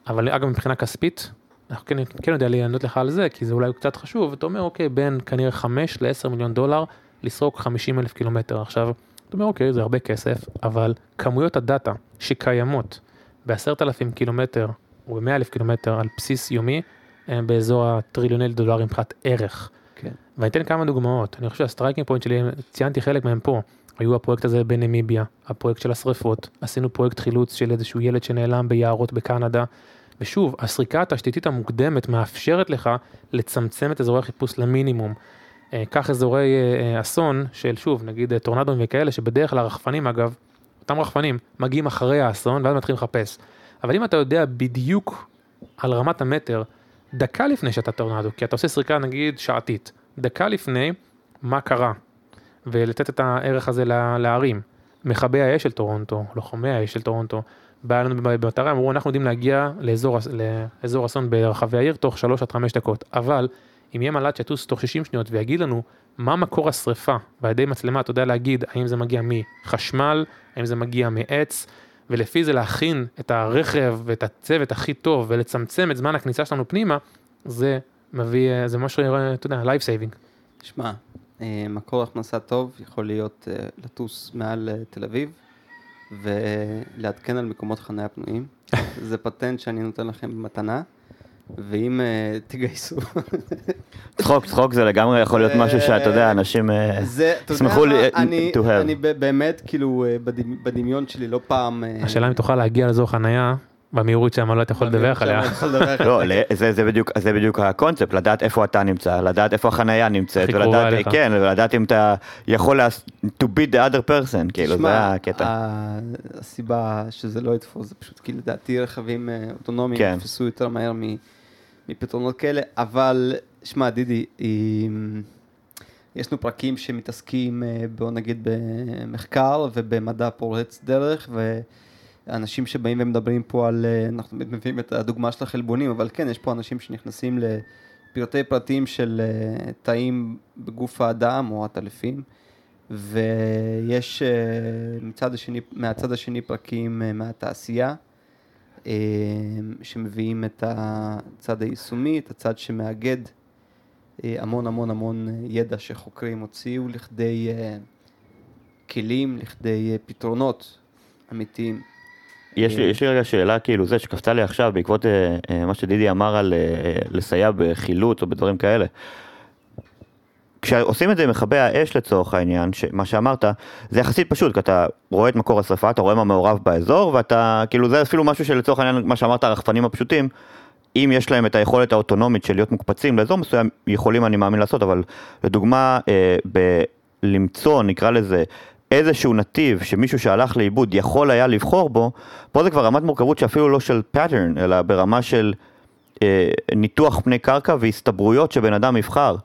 אבל אגב מבחינה כספית, אנחנו כן, כן יודע לענות לך על זה, כי זה אולי קצת חשוב, אתה אומר אוקיי, בין כנראה 5 ל-10 מיליון דולר לסרוק 50 אלף קילומטר. עכשיו, אתה אומר אוקיי, זה הרבה כסף, אבל כמויות הדאטה שקיימות ב-10,000 קילומטר או ב-100 אלף קילומטר על בסיס יומי, הם באזור הטריליוני דולרים מבחינת ערך. כן. ואני אתן כמה דוגמאות, אני חושב שה striking point שלי, ציינתי חלק מהם פה, היו הפרויקט הזה בנמיביה, הפרויקט של השריפות, עשינו פרויקט חילוץ של איזשהו ילד שנעלם ביערות בקנדה, ושוב, הסריקה התשתיתית המוקדמת מאפשרת לך לצמצם את אזורי החיפוש למינימום. קח אזורי אסון של שוב, נגיד טורנדוים וכאלה, שבדרך כלל הרחפנים אגב, אותם רחפנים מגיעים אחרי האסון ואז מתחילים לחפש. אבל אם אתה יודע בדיוק על רמת המטר, דקה לפני שהיה טורנדו, כי אתה עושה סריקה נגיד שעתית, דקה לפני מה קרה, ולתת את הערך הזה לערים. מכבי האש של טורונטו, לוחמי האש של טורונטו, בא לנו במטרה, אמרו אנחנו יודעים להגיע לאזור, לאזור אסון ברחבי העיר תוך 3 עד 5 דקות, אבל אם יהיה מל"ט שיטוס תוך 60 שניות ויגיד לנו מה מקור השריפה, ועל ידי מצלמה אתה יודע להגיד האם זה מגיע מחשמל, האם זה מגיע מעץ, ולפי זה להכין את הרכב ואת הצוות הכי טוב ולצמצם את זמן הכניסה שלנו פנימה, זה מביא, זה משהו, אתה יודע, life saving. שמע, מקור הכנסה טוב יכול להיות לטוס מעל תל אביב ולעדכן על מקומות חניה פנויים. זה פטנט שאני נותן לכם במתנה. ואם תגייסו... צחוק, צחוק זה לגמרי יכול להיות משהו שאתה יודע, אנשים ישמחו to have. אני באמת, כאילו, בדמיון שלי לא פעם... השאלה אם תוכל להגיע לאזור חנייה, במהירות שהמל"ט יכול לדווח עליה. לא, זה בדיוק הקונספט, לדעת איפה אתה נמצא, לדעת איפה החנייה נמצאת, ולדעת, כן, ולדעת אם אתה יכול to beat the other person, כאילו, זה הקטע. הסיבה שזה לא יתפוס, זה פשוט כי לדעתי רכבים אוטונומיים יתפסו יותר מהר מפתרונות כאלה, אבל, שמע, דידי, יש לנו פרקים שמתעסקים, בוא נגיד, במחקר ובמדע פורץ דרך, ו... אנשים שבאים ומדברים פה על, אנחנו מביאים את הדוגמה של החלבונים, אבל כן, יש פה אנשים שנכנסים לפרטי פרטים של תאים בגוף האדם או הטלפים, ויש מצד השני, מהצד השני פרקים מהתעשייה, שמביאים את הצד היישומי, את הצד שמאגד המון המון המון ידע שחוקרים הוציאו לכדי כלים, לכדי פתרונות אמיתיים. יש לי, יש לי רגע שאלה כאילו זה שקפצה לי עכשיו בעקבות אה, אה, מה שדידי אמר על אה, לסייע בחילוץ או בדברים כאלה. כשעושים את זה עם מכבי האש לצורך העניין, מה שאמרת, זה יחסית פשוט, כי אתה רואה את מקור השרפה, אתה רואה מה מעורב באזור, ואתה, כאילו זה אפילו משהו שלצורך העניין, מה שאמרת, הרחפנים הפשוטים, אם יש להם את היכולת האוטונומית של להיות מוקפצים לאזור מסוים, יכולים אני מאמין לעשות, אבל לדוגמה, אה, בלמצוא, נקרא לזה, איזשהו נתיב שמישהו שהלך לאיבוד יכול היה לבחור בו, פה זה כבר רמת מורכבות שאפילו לא של pattern, אלא ברמה של אה, ניתוח פני קרקע והסתברויות שבן אדם יבחר.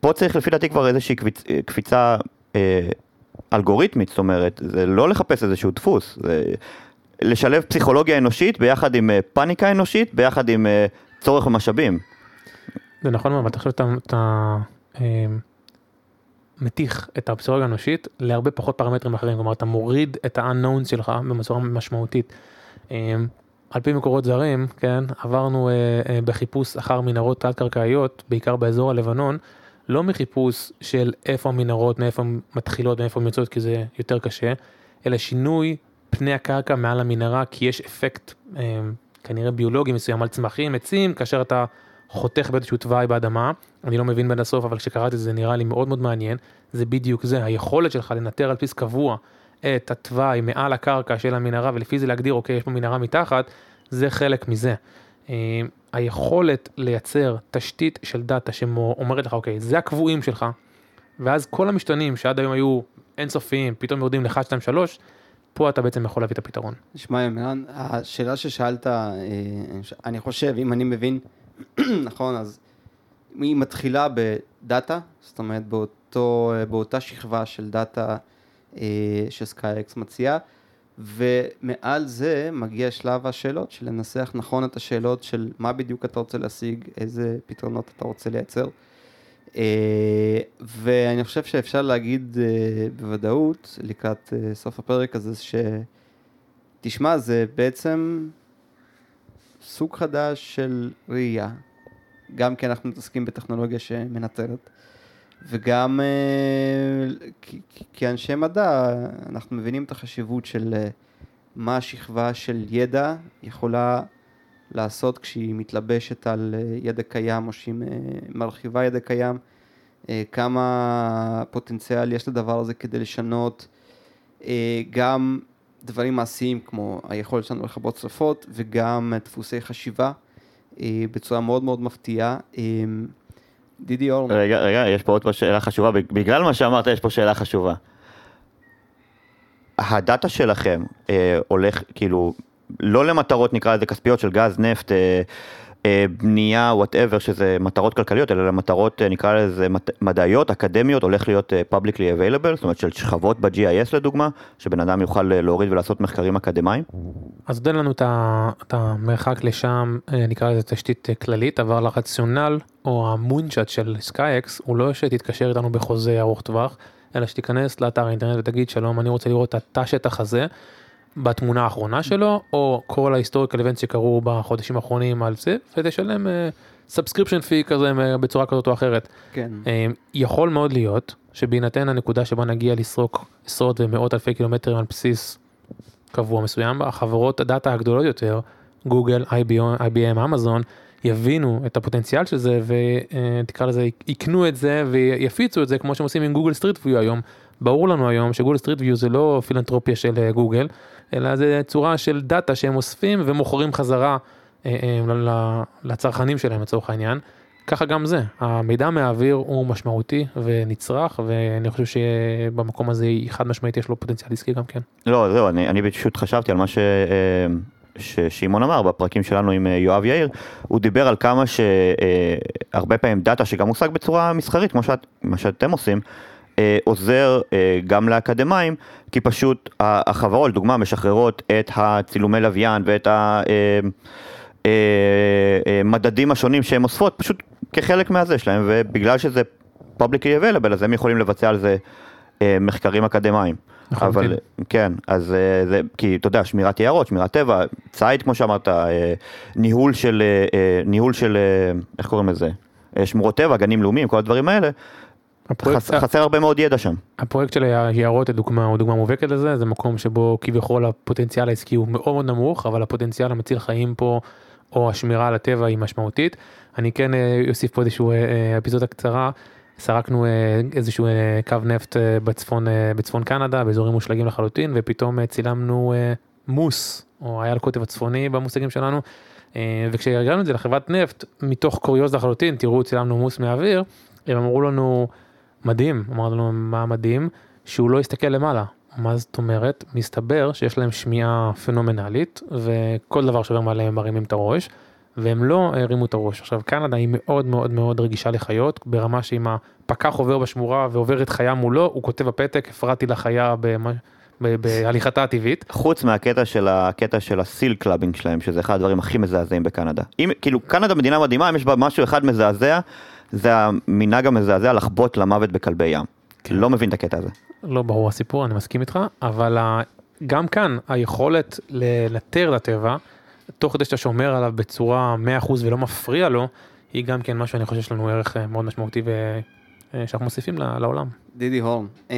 פה צריך לפי דעתי כבר איזושהי קפיצ, אה, קפיצה אה, אלגוריתמית, זאת אומרת, זה לא לחפש איזשהו דפוס, זה לשלב פסיכולוגיה אנושית ביחד עם אה, פאניקה אנושית, ביחד עם אה, צורך ומשאבים. זה נכון מאוד, אתה חושב שאתה אה, מתיך את הפסיכולוגיה האנושית להרבה פחות פרמטרים אחרים, כלומר אתה מוריד את ה-unknown שלך בצורה משמעותית. על פי מקורות זרים, כן, עברנו אה, אה, בחיפוש אחר מנהרות תת-קרקעיות, בעיקר באזור הלבנון, לא מחיפוש של איפה המנהרות, מאיפה הן מתחילות, מאיפה הן יוצאות, כי זה יותר קשה, אלא שינוי פני הקרקע מעל המנהרה, כי יש אפקט אה, כנראה ביולוגי מסוים על צמחים, עצים, כאשר אתה חותך באיזשהו תוואי באדמה, אני לא מבין בין הסוף, אבל כשקראתי את זה נראה לי מאוד מאוד מעניין, זה בדיוק זה, היכולת שלך לנטר על פיס קבוע את התוואי מעל הקרקע של המנהרה, ולפי זה להגדיר, אוקיי, יש פה מנהרה מתחת, זה חלק מזה. אה, היכולת לייצר תשתית של דאטה שאומרת לך, אוקיי, זה הקבועים שלך, ואז כל המשתנים שעד היום היו אינסופיים, פתאום יורדים ל-1, 2, 3, פה אתה בעצם יכול להביא את הפתרון. תשמע, ימירן, השאלה ששאלת, אה, אני חושב, אם אני מבין נכון, אז היא מתחילה בדאטה, זאת אומרת באותו, באותה שכבה של דאטה אה, ש SkyX מציעה, ומעל זה מגיע שלב השאלות, של לנסח נכון את השאלות של מה בדיוק אתה רוצה להשיג, איזה פתרונות אתה רוצה לייצר. אה, ואני חושב שאפשר להגיד אה, בוודאות, לקראת סוף הפרק הזה, שתשמע, זה בעצם סוג חדש של ראייה, גם כי אנחנו מתעסקים בטכנולוגיה שמנטרת, וגם uh, כאנשי מדע אנחנו מבינים את החשיבות של uh, מה השכבה של ידע יכולה לעשות כשהיא מתלבשת על uh, ידע קיים או שהיא מרחיבה ידע קיים, כמה פוטנציאל יש לדבר הזה כדי לשנות גם דברים מעשיים כמו היכולת שלנו לכבות שרפות וגם דפוסי חשיבה אה, בצורה מאוד מאוד מפתיעה. דידי אור. רגע, רגע, יש פה עוד שאלה חשובה, בגלל מה שאמרת יש פה שאלה חשובה. הדאטה שלכם אה, הולך, כאילו, לא למטרות נקרא לזה כספיות של גז, נפט, אה, בנייה, whatever, שזה מטרות כלכליות, אלא למטרות, אה, נקרא לזה מדעיות, אקדמיות, הולך להיות אה, publicly available, זאת אומרת של שכבות ב-GIS לדוגמה, שבן אדם יוכל להוריד ולעשות מחקרים אקדמיים? אז נותן לנו את המרחק לשם, נקרא לזה תשתית כללית, אבל הרציונל או ה mindset של SkyX הוא לא שתתקשר איתנו בחוזה ארוך טווח, אלא שתיכנס לאתר האינטרנט ותגיד שלום, אני רוצה לראות את התא שטח הזה. בתמונה האחרונה שלו, או כל ה historical event שקרו בחודשים האחרונים על זה, ותשלם subscription אה, פי כזה אה, בצורה כזאת או אחרת. כן. אה, יכול מאוד להיות שבהינתן הנקודה שבה נגיע לסרוק עשרות ומאות אלפי קילומטרים על בסיס קבוע מסוים, החברות הדאטה הגדולות יותר, גוגל, IBM, IBM, אמזון, יבינו את הפוטנציאל של זה ותקרא לזה, יקנו את זה ויפיצו את זה כמו שהם עושים עם גוגל Street View היום. ברור לנו היום שגוגל Street View זה לא פילנטרופיה של גוגל, אלא זה צורה של דאטה שהם אוספים ומוכרים חזרה אה, אה, לצרכנים שלהם לצורך העניין. ככה גם זה, המידע מהאוויר הוא משמעותי ונצרך, ואני חושב שבמקום הזה חד משמעית יש לו פוטנציאל עסקי גם כן. לא, זהו, אני, אני פשוט חשבתי על מה ש... אה, ששמעון אמר בפרקים שלנו עם יואב יאיר, הוא דיבר על כמה שהרבה פעמים דאטה שגם מושג בצורה מסחרית, כמו שאת, שאתם עושים, אה, עוזר אה, גם לאקדמאים, כי פשוט החברות, לדוגמה, משחררות את הצילומי לוויין ואת המדדים אה, השונים שהן אוספות, פשוט כחלק מהזה שלהם, ובגלל שזה publicly available, אז הם יכולים לבצע על זה מחקרים אקדמיים. אבל כן, אז זה, כי אתה יודע, שמירת יערות, שמירת טבע, ציד כמו שאמרת, ניהול של, ניהול של, איך קוראים לזה? שמורות טבע, גנים לאומיים, כל הדברים האלה, הפרויקט, חס, חסר הרבה מאוד ידע שם. הפרויקט של היערות לדוגמה הוא דוגמה מובהקת לזה, זה מקום שבו כביכול הפוטנציאל העסקי הוא מאוד מאוד נמוך, אבל הפוטנציאל המציל חיים פה, או השמירה על הטבע היא משמעותית. אני כן אוסיף פה איזושהי אפיזודה קצרה. סרקנו אה, איזשהו אה, קו נפט אה, בצפון, אה, בצפון קנדה, באזורים מושלגים לחלוטין, ופתאום אה, צילמנו אה, מוס, או היה הקוטב הצפוני במושגים שלנו, אה, וכשהגענו את זה לחברת נפט, מתוך קוריוז לחלוטין, תראו, צילמנו מוס מהאוויר, הם אמרו לנו, מדהים, אמרנו מה מדהים? שהוא לא הסתכל למעלה. מה זאת אומרת? מסתבר שיש להם שמיעה פנומנלית, וכל דבר שעובר מעליהם הם מרימים את הראש, והם לא הרימו את הראש. עכשיו, קנדה היא מאוד מאוד מאוד רגישה לחיות, ברמה שאם הפקח עובר בשמורה ועוברת חיה מולו, הוא כותב בפתק, הפרעתי לחיה במה... בהליכתה הטבעית. חוץ מהקטע של הקטע של ה seal clubbing שלהם, שזה אחד הדברים הכי מזעזעים בקנדה. אם, כאילו, קנדה מדינה מדהימה, אם יש בה משהו אחד מזעזע, זה המנהג המזעזע לחבוט למוות בכלבי ים. כן. לא מבין את הקטע הזה. לא ברור הסיפור, אני מסכים איתך, אבל גם כאן היכולת לנטר לטבע, תוך כדי שאתה שומר עליו בצורה 100% ולא מפריע לו, היא גם כן משהו שאני חושב שיש לנו ערך אה, מאוד משמעותי ו- אה, שאנחנו מוסיפים לעולם. דידי הורן, אה,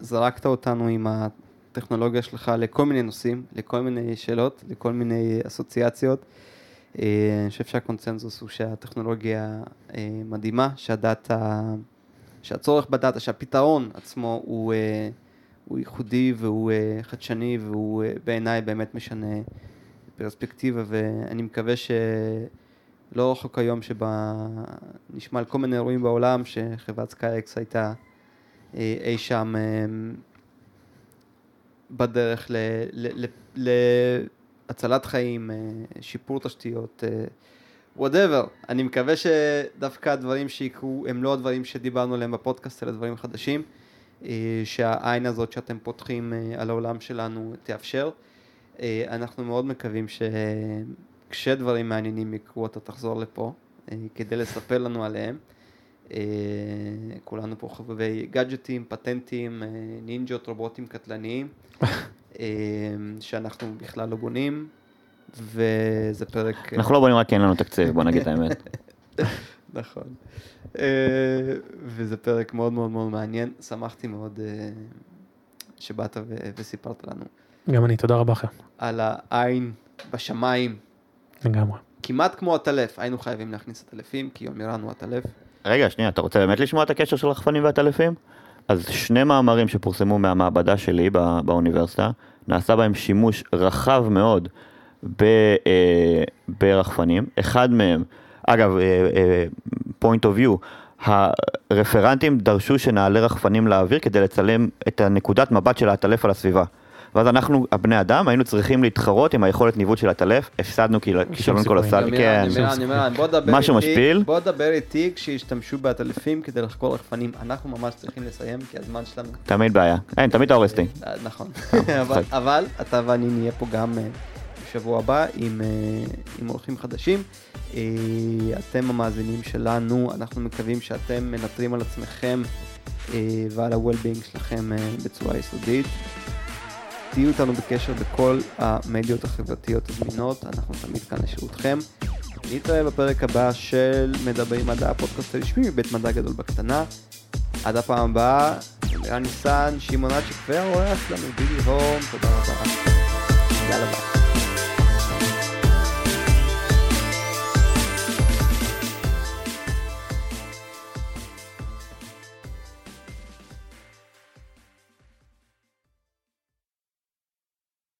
זרקת אותנו עם הטכנולוגיה שלך לכל מיני נושאים, לכל מיני שאלות, לכל מיני אסוציאציות. אה, אני חושב שהקונצנזוס הוא שהטכנולוגיה אה, מדהימה, שהדאטה, שהצורך בדאטה, שהפתרון עצמו הוא, אה, הוא ייחודי והוא חדשני והוא בעיניי באמת משנה פרספקטיבה ואני מקווה שלא רחוק היום שבה נשמע על כל מיני אירועים בעולם שחברת SkyX הייתה אי שם בדרך ל- ל- ל- להצלת חיים, אה, שיפור תשתיות, whatever. אני מקווה שדווקא הדברים שיקרו הם לא הדברים שדיברנו עליהם בפודקאסט, אלא דברים חדשים, אה, שהעין הזאת שאתם פותחים אה, על העולם שלנו תאפשר. אה, אנחנו מאוד מקווים שכשדברים מעניינים יקרו אתה תחזור לפה אה, כדי לספר לנו עליהם. אה, כולנו פה חובבי גאדג'טים, פטנטים, אה, נינג'ות, רובוטים קטלניים, אה, שאנחנו בכלל לא בונים, וזה פרק... אנחנו לא בונים רק כי אין לנו תקציב, בוא נגיד את האמת. נכון. אה, וזה פרק מאוד מאוד מאוד מעניין, שמחתי מאוד אה, שבאת וסיפרת לנו גם אני, תודה רבה לכם, על העין בשמיים, לגמרי. כמעט כמו עטלף, היינו חייבים להכניס עטלפים, כי יומירן הוא עטלף. רגע, שנייה, אתה רוצה באמת לשמוע את הקשר של רחפנים ועטלפים? אז שני מאמרים שפורסמו מהמעבדה שלי בא, באוניברסיטה, נעשה בהם שימוש רחב מאוד ב, אה, ברחפנים. אחד מהם, אגב, אה, אה, point of view, הרפרנטים דרשו שנעלה רחפנים לאוויר כדי לצלם את הנקודת מבט של העטלף על הסביבה. ואז אנחנו, הבני אדם, היינו צריכים להתחרות עם היכולת ניווט של העטלף, הפסדנו כישלון סיכוי. קולוסלי, כן. משהו משפיל. בוא דבר איתי כשישתמשו בעטלפים כדי לחקור רחפנים. אנחנו ממש צריכים לסיים, כי הזמן שלנו... תמיד בעיה. אין, תמיד אתה הורס אותי. אה, נכון, אבל- אתה ואני נהיה פה גם אה, בשבוע הבא עם, אה, עם אורחים חדשים. אתם המאזינים שלנו, אנחנו מקווים שאתם מנטרים על עצמכם ועל ה-well-being שלכם בצורה יסודית. תהיו איתנו בקשר בכל המדיות החברתיות הזמינות, אנחנו תמיד כאן לשירותכם. נתראה בפרק הבא של מדברים מדע, הפודקאסט הרשמי מבית מדע גדול בקטנה. עד הפעם הבאה, אלירן ניסן, שמעון אצ'יק והאורח שלנו, דידי הורן, תודה רבה. יאללה ביי.